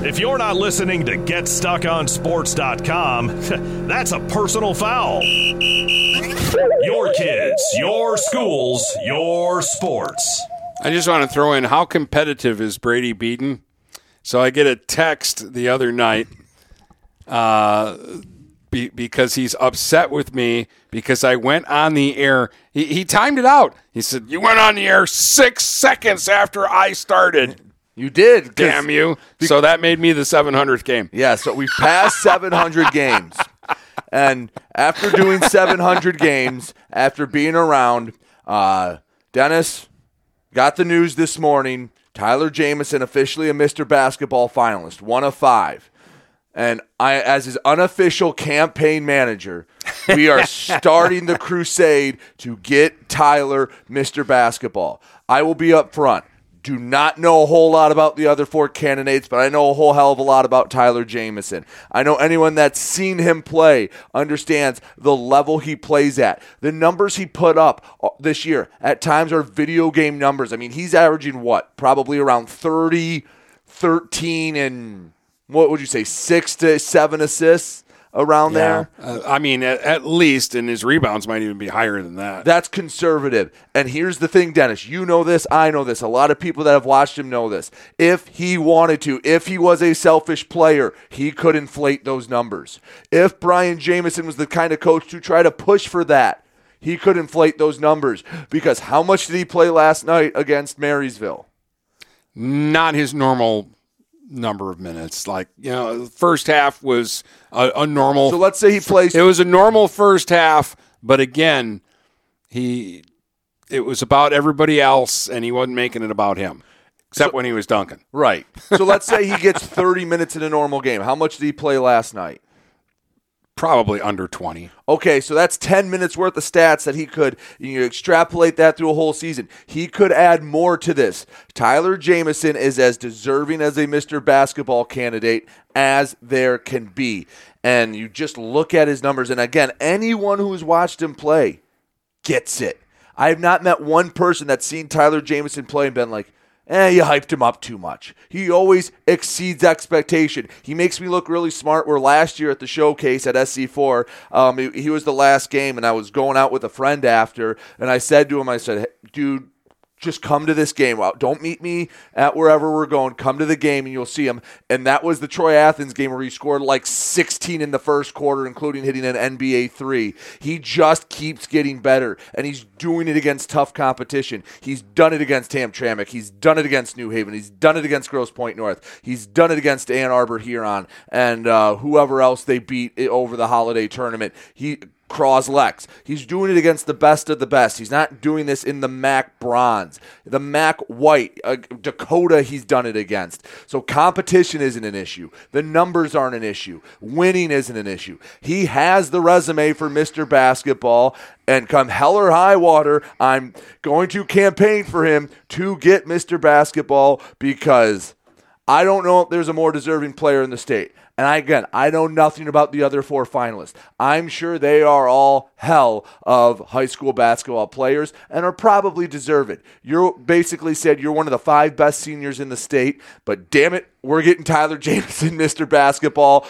If you're not listening to GetStuckOnSports.com, (laughs) that's a personal foul. Your kids, your schools, your sports. I just want to throw in how competitive is Brady Beaton? So I get a text the other night uh, be, because he's upset with me because I went on the air. He, he timed it out. He said, You went on the air six seconds after I started. You did. Damn you. So that made me the 700th game. Yeah, so we've passed 700 (laughs) games. And after doing 700 games, after being around, uh, Dennis got the news this morning. Tyler Jamison officially a Mr. Basketball finalist, one of five. And I, as his unofficial campaign manager, We are (laughs) starting the crusade to get Tyler Mr. Basketball. I will be up front. Do not know a whole lot about the other four candidates, but I know a whole hell of a lot about Tyler Jamison. I know anyone that's seen him play understands the level he plays at. The numbers he put up uh, this year at times are video game numbers. I mean, he's averaging what? Probably around 30, 13, and what would you say, six to seven assists around there? Uh, I mean, at, at least, and his rebounds might even be higher than that. That's conservative. And here's the thing, Dennis. You know this. I know this. A lot of people that have watched him know this. If he wanted to, if he was a selfish player, he could inflate those numbers. If Brian Jamison was the kind of coach to try to push for that, he could inflate those numbers. Because how much did he play last night against Marysville? Not his normal number of minutes. Like, you know, the first half was a, a normal. So let's say he plays. It was a normal first half, but again, he it was about everybody else, and he wasn't making it about him, except when he was dunking. Right. So let's say he gets 30 minutes in a normal game. How much did he play last night? Probably under 20. Okay, so that's 10 minutes worth of stats that he could you extrapolate that through a whole season. He could add more to this. Tyler Jamison is as deserving as a Mr. Basketball candidate as there can be. And you just look at his numbers and again, anyone who's watched him play gets it. I have not met one person that's seen Tyler Jamison play and been like, eh, you hyped him up too much. He always exceeds expectation. He makes me look really smart. Where last year at the showcase at SC4, um, he, he was the last game, and I was going out with a friend after, and I said to him, I said, "Hey, dude, just come to this game. Don't meet me at wherever we're going. Come to the game and you'll see him. And that was the Troy Athens game where he scored like 16 in the first quarter, including hitting an NBA three. He just keeps getting better, and he's doing it against tough competition. He's done it against Hamtramck. He's done it against New Haven. He's done it against Grosse Pointe North. He's done it against Ann Arbor Huron and uh, whoever else they beat over the holiday tournament. He Croslex. He's doing it against the best of the best. He's not doing this in the MAC bronze, the MAC white, uh, Dakota. He's done it against. So competition isn't an issue. The numbers aren't an issue. Winning isn't an issue. He has the resume for Mr. Basketball, and come hell or high water, I'm going to campaign for him to get Mr. Basketball because I don't know if there's a more deserving player in the state. And I, again, I know nothing about the other four finalists. I'm sure they are all hell of high school basketball players and are probably deserved. You're basically said you're one of the five best seniors in the state, but damn it, we're getting Tyler (laughs) Jamison, Mr. Basketball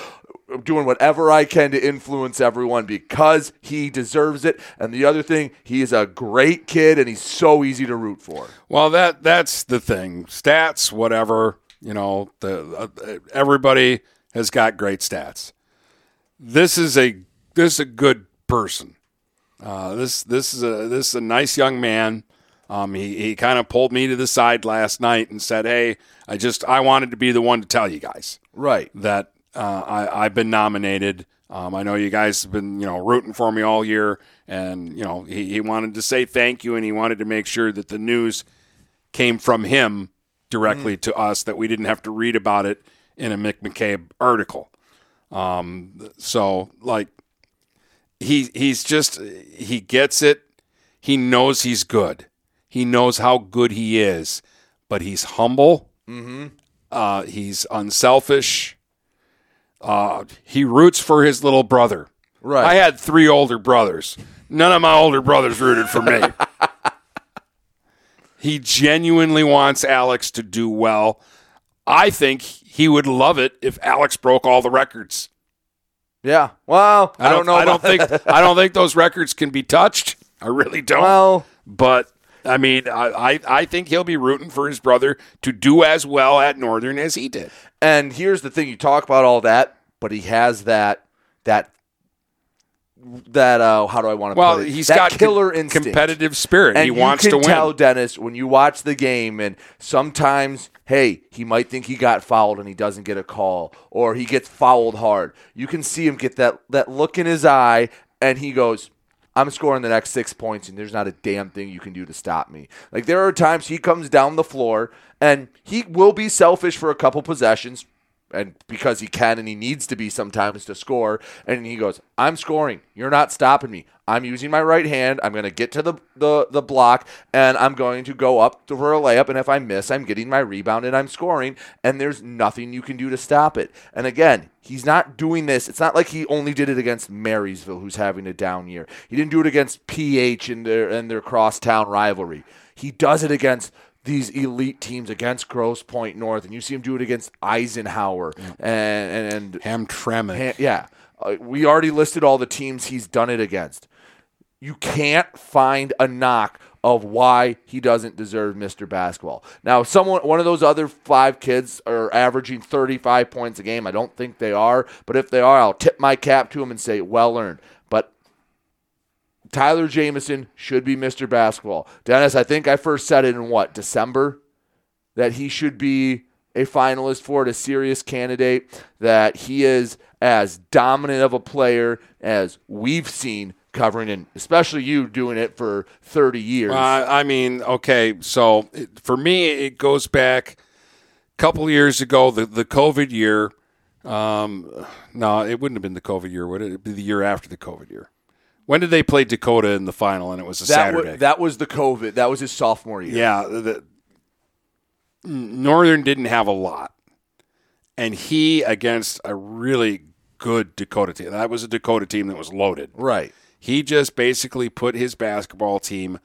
doing whatever I can to influence everyone because he deserves it. And the other thing, he is a great kid and he's so easy to root for. Well, that that's the thing. Stats, whatever. You know, the uh, everybody has got great stats. This is a this is a good person. Uh, this this is a this is a nice young man. Um, he he kind of pulled me to the side last night and said, "Hey, I just I wanted to be the one to tell you guys right that uh, I I've been nominated. Um, I know you guys have been you know rooting for me all year, and you know he, he wanted to say thank you, and he wanted to make sure that the news came from him directly Mm. to us, that we didn't have to read about it in a Mick McCabe article. Um, so like he he's just he gets it. He knows he's good. He knows how good he is, but he's humble. Mhm. Uh, he's unselfish. Uh, he roots for his little brother. Right. I had three older brothers. None of my older brothers rooted for me. (laughs) he genuinely wants Alex to do well. I think he would love it if Alex broke all the records. Yeah. Well, I don't know I don't about- think. I don't think those records can be touched. I really don't. Well, but I mean, I, I I think he'll be rooting for his brother to do as well at Northern as he did. And here's the thing: you talk about all that, but he has that that that uh, how do I want to Well, put it? he's that got killer com- instinct, competitive spirit. And He wants to win. Tell Dennis when you watch the game, and sometimes, hey, he might think he got fouled and he doesn't get a call, or he gets fouled hard. You can see him get that that look in his eye, and he goes. I'm scoring the next six points, and there's not a damn thing you can do to stop me. Like there are times he comes down the floor, and he will be selfish for a couple possessions. And because he can and he needs to be sometimes to score. And he goes, I'm scoring. You're not stopping me. I'm using my right hand. I'm going to get to the, the, the block and I'm going to go up to, for a layup. And if I miss, I'm getting my rebound and I'm scoring. And there's nothing you can do to stop it. And again, he's not doing this. It's not like he only did it against Marysville, who's having a down year. He didn't do it against PH in their, in their crosstown rivalry. He does it against these elite teams against Grosse Pointe North, and you see him do it against Eisenhower and and, and Hamtramck. Ha- yeah, uh, we already listed all the teams he's done it against. You can't find a knock of why he doesn't deserve Mr. Basketball. Now, someone, one of those other five kids are averaging 35 points a game. I don't think they are, but if they are, I'll tip my cap to him and say well earned. Tyler Jamison should be Mr. Basketball. Dennis, I think I first said it in what, December? That he should be a finalist for it, a serious candidate, that he is as dominant of a player as we've seen covering, and especially you doing it for 30 years. Uh, I mean, okay, so it, for me, it goes back a couple years ago, the, the COVID year. Um, no, it wouldn't have been the COVID year, would it? It'd be the year after the COVID year. When did they play Dakota in the final? And it was a that Saturday. that was the COVID. That was his sophomore year. Yeah, the, Northern didn't have a lot, and he against a really good Dakota team. That was a Dakota team that was loaded. Right. He just basically put his basketball team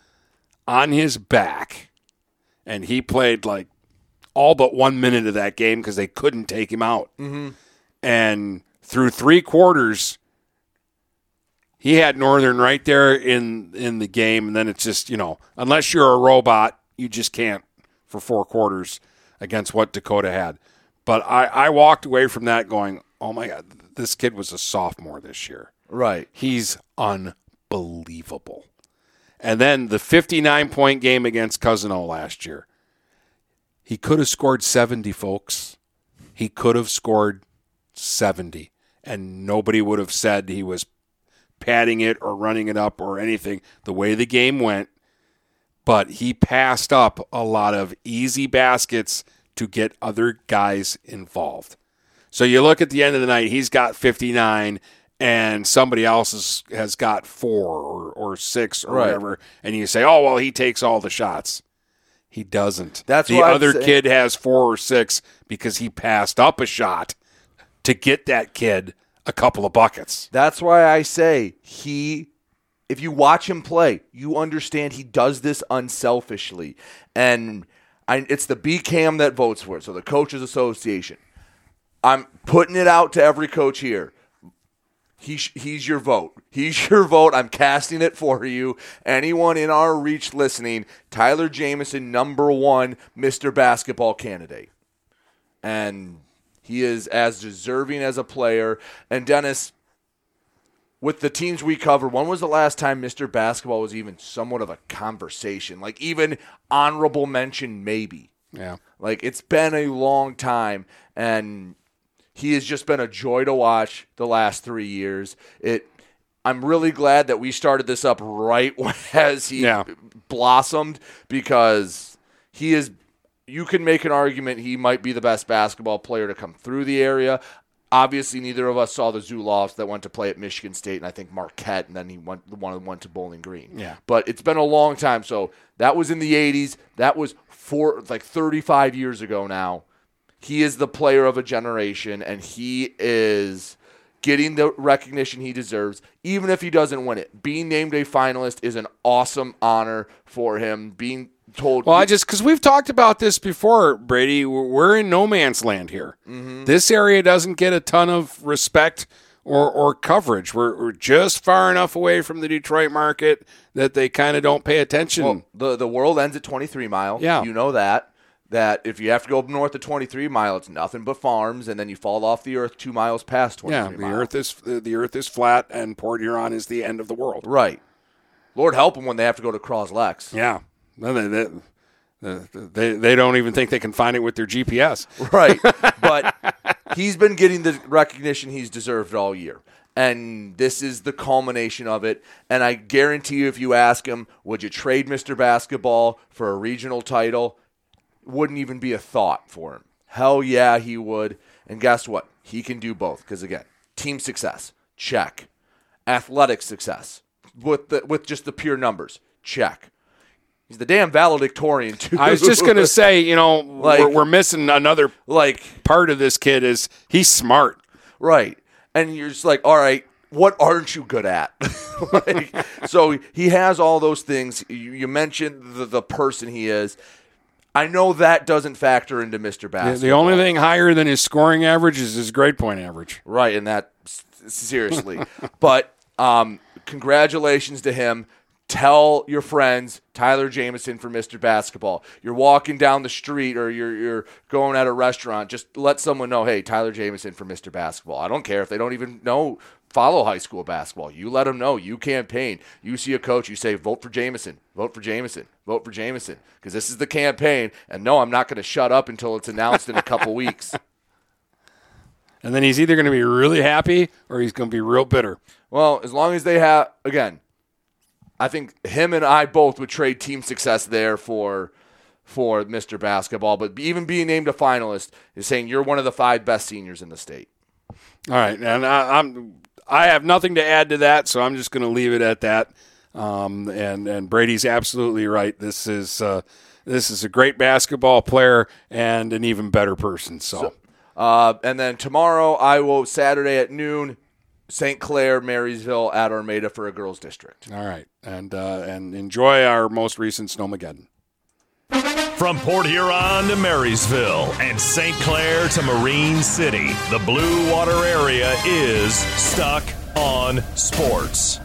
on his back, and he played like all but one minute of that game because they couldn't take him out. Mm-hmm. And through three quarters, he had Northern right there in in the game, and then it's just you know, unless you're a robot, you just can't for four quarters against what Dakota had. But I, I walked away from that going, oh my god, this kid was a sophomore this year. Right. He's unbelievable. And then the 59 point game against Cousino last year. He could have scored 70, folks. He could have scored 70, and nobody would have said he was padding it or running it up or anything the way the game went. But he passed up a lot of easy baskets to get other guys involved. So you look at the end of the night, he's got 59, and somebody else has, has got four or, or six or Right. whatever, and you say, oh, well, he takes all the shots. He doesn't. That's the other kid has four or six because he passed up a shot to get that kid a couple of buckets. That's why I say he if you watch him play, you understand he does this unselfishly. And I, it's the BCAM that votes for it, so the Coaches Association. I'm putting it out to every coach here. He sh- he's your vote. He's (laughs) your vote. I'm casting it for you. Anyone in our reach listening, Tyler Jamison, number one, Mr. Basketball candidate. And he is as deserving as a player. And Dennis, with the teams we cover, when was the last time Mr. Basketball was even somewhat of a conversation? Like even honorable mention, maybe. Yeah. Like it's been a long time, and he has just been a joy to watch the last three years. It. I'm really glad that we started this up right (laughs) as he Yeah. blossomed because he is. You can make an argument he might be the best basketball player to come through the area. Obviously, neither of us saw the Zulofs that went to play at Michigan State, and I think Marquette, and then he went the one went to Bowling Green. Yeah. But it's been a long time. So that was in the 80s. That was four, like 35 years ago now. He is the player of a generation, and he is getting the recognition he deserves, even if he doesn't win it. Being named a finalist is an awesome honor for him. Being told. Well, I just because we've talked about this before, Brady. We're in no man's land here. Mhm. This area doesn't get a ton of respect or, or coverage. We're, we're just far enough away from the Detroit market that they kind of don't pay attention. Well, the the world ends at 23 mile. Yeah. you know that. That if you have to go up north of 23 mile, it's nothing but farms, and then you fall off the earth two miles past 23 yeah, the mile. earth is the earth is flat, and Port Huron is the end of the world. Right. Lord help them when they have to go to Croslex. Yeah, Then they, they, they, they they don't even think they can find it with their GPS. Right. (laughs) but he's been getting the recognition he's deserved all year. And this is the culmination of it. And I guarantee you, if you ask him, would you trade Mr. Basketball for a regional title? Wouldn't even be a thought for him. Hell yeah, he would. And guess what? He can do both because again, team success, check. Athletic success with the with just the pure numbers, check. He's the damn valedictorian too. I was just gonna (laughs) say, you know, Like- we're, we're missing another like part of this kid is he's smart. Right. And you're just like, all right, what aren't you good at? (laughs) like, so he has all those things. You, you mentioned the, the person he is. I know that doesn't factor into Mr. The, Basketball. the only thing higher than his scoring average is his grade point average. Right, and that seriously. (laughs) but um, congratulations to him. Tell your friends Tyler Jamison for Mr. Basketball. You're walking down the street or you're you're going at a restaurant. Just let someone know, hey, Tyler Jamison for Mr. Basketball. I don't care if they don't even know follow high school basketball. You let them know. You campaign. You see a coach. You say, vote for Jamison. Vote for Jamison. Vote for Jamison. Because this is the campaign. And no, I'm not going to shut up until it's announced in a couple (laughs) weeks. And then he's either going to be really happy or he's going to be real bitter. Well, as long as they have, again, I think him and I both would trade team success there for for Mr. Basketball. But even being named a finalist is saying you're one of the five best seniors in the state. All right, and I, I'm I have nothing to add to that, so I'm just going to leave it at that. Um, and and Brady's absolutely right. This is uh, this is a great basketball player and an even better person. So, Uh, and then tomorrow, I will Saturday at noon, St. Clair, Marysville at Armada for a girls' district. all right, and uh, and enjoy our most recent snowmageddon. From Port Huron to Marysville and St. Clair to Marine City, the Blue Water area is stuck on sports.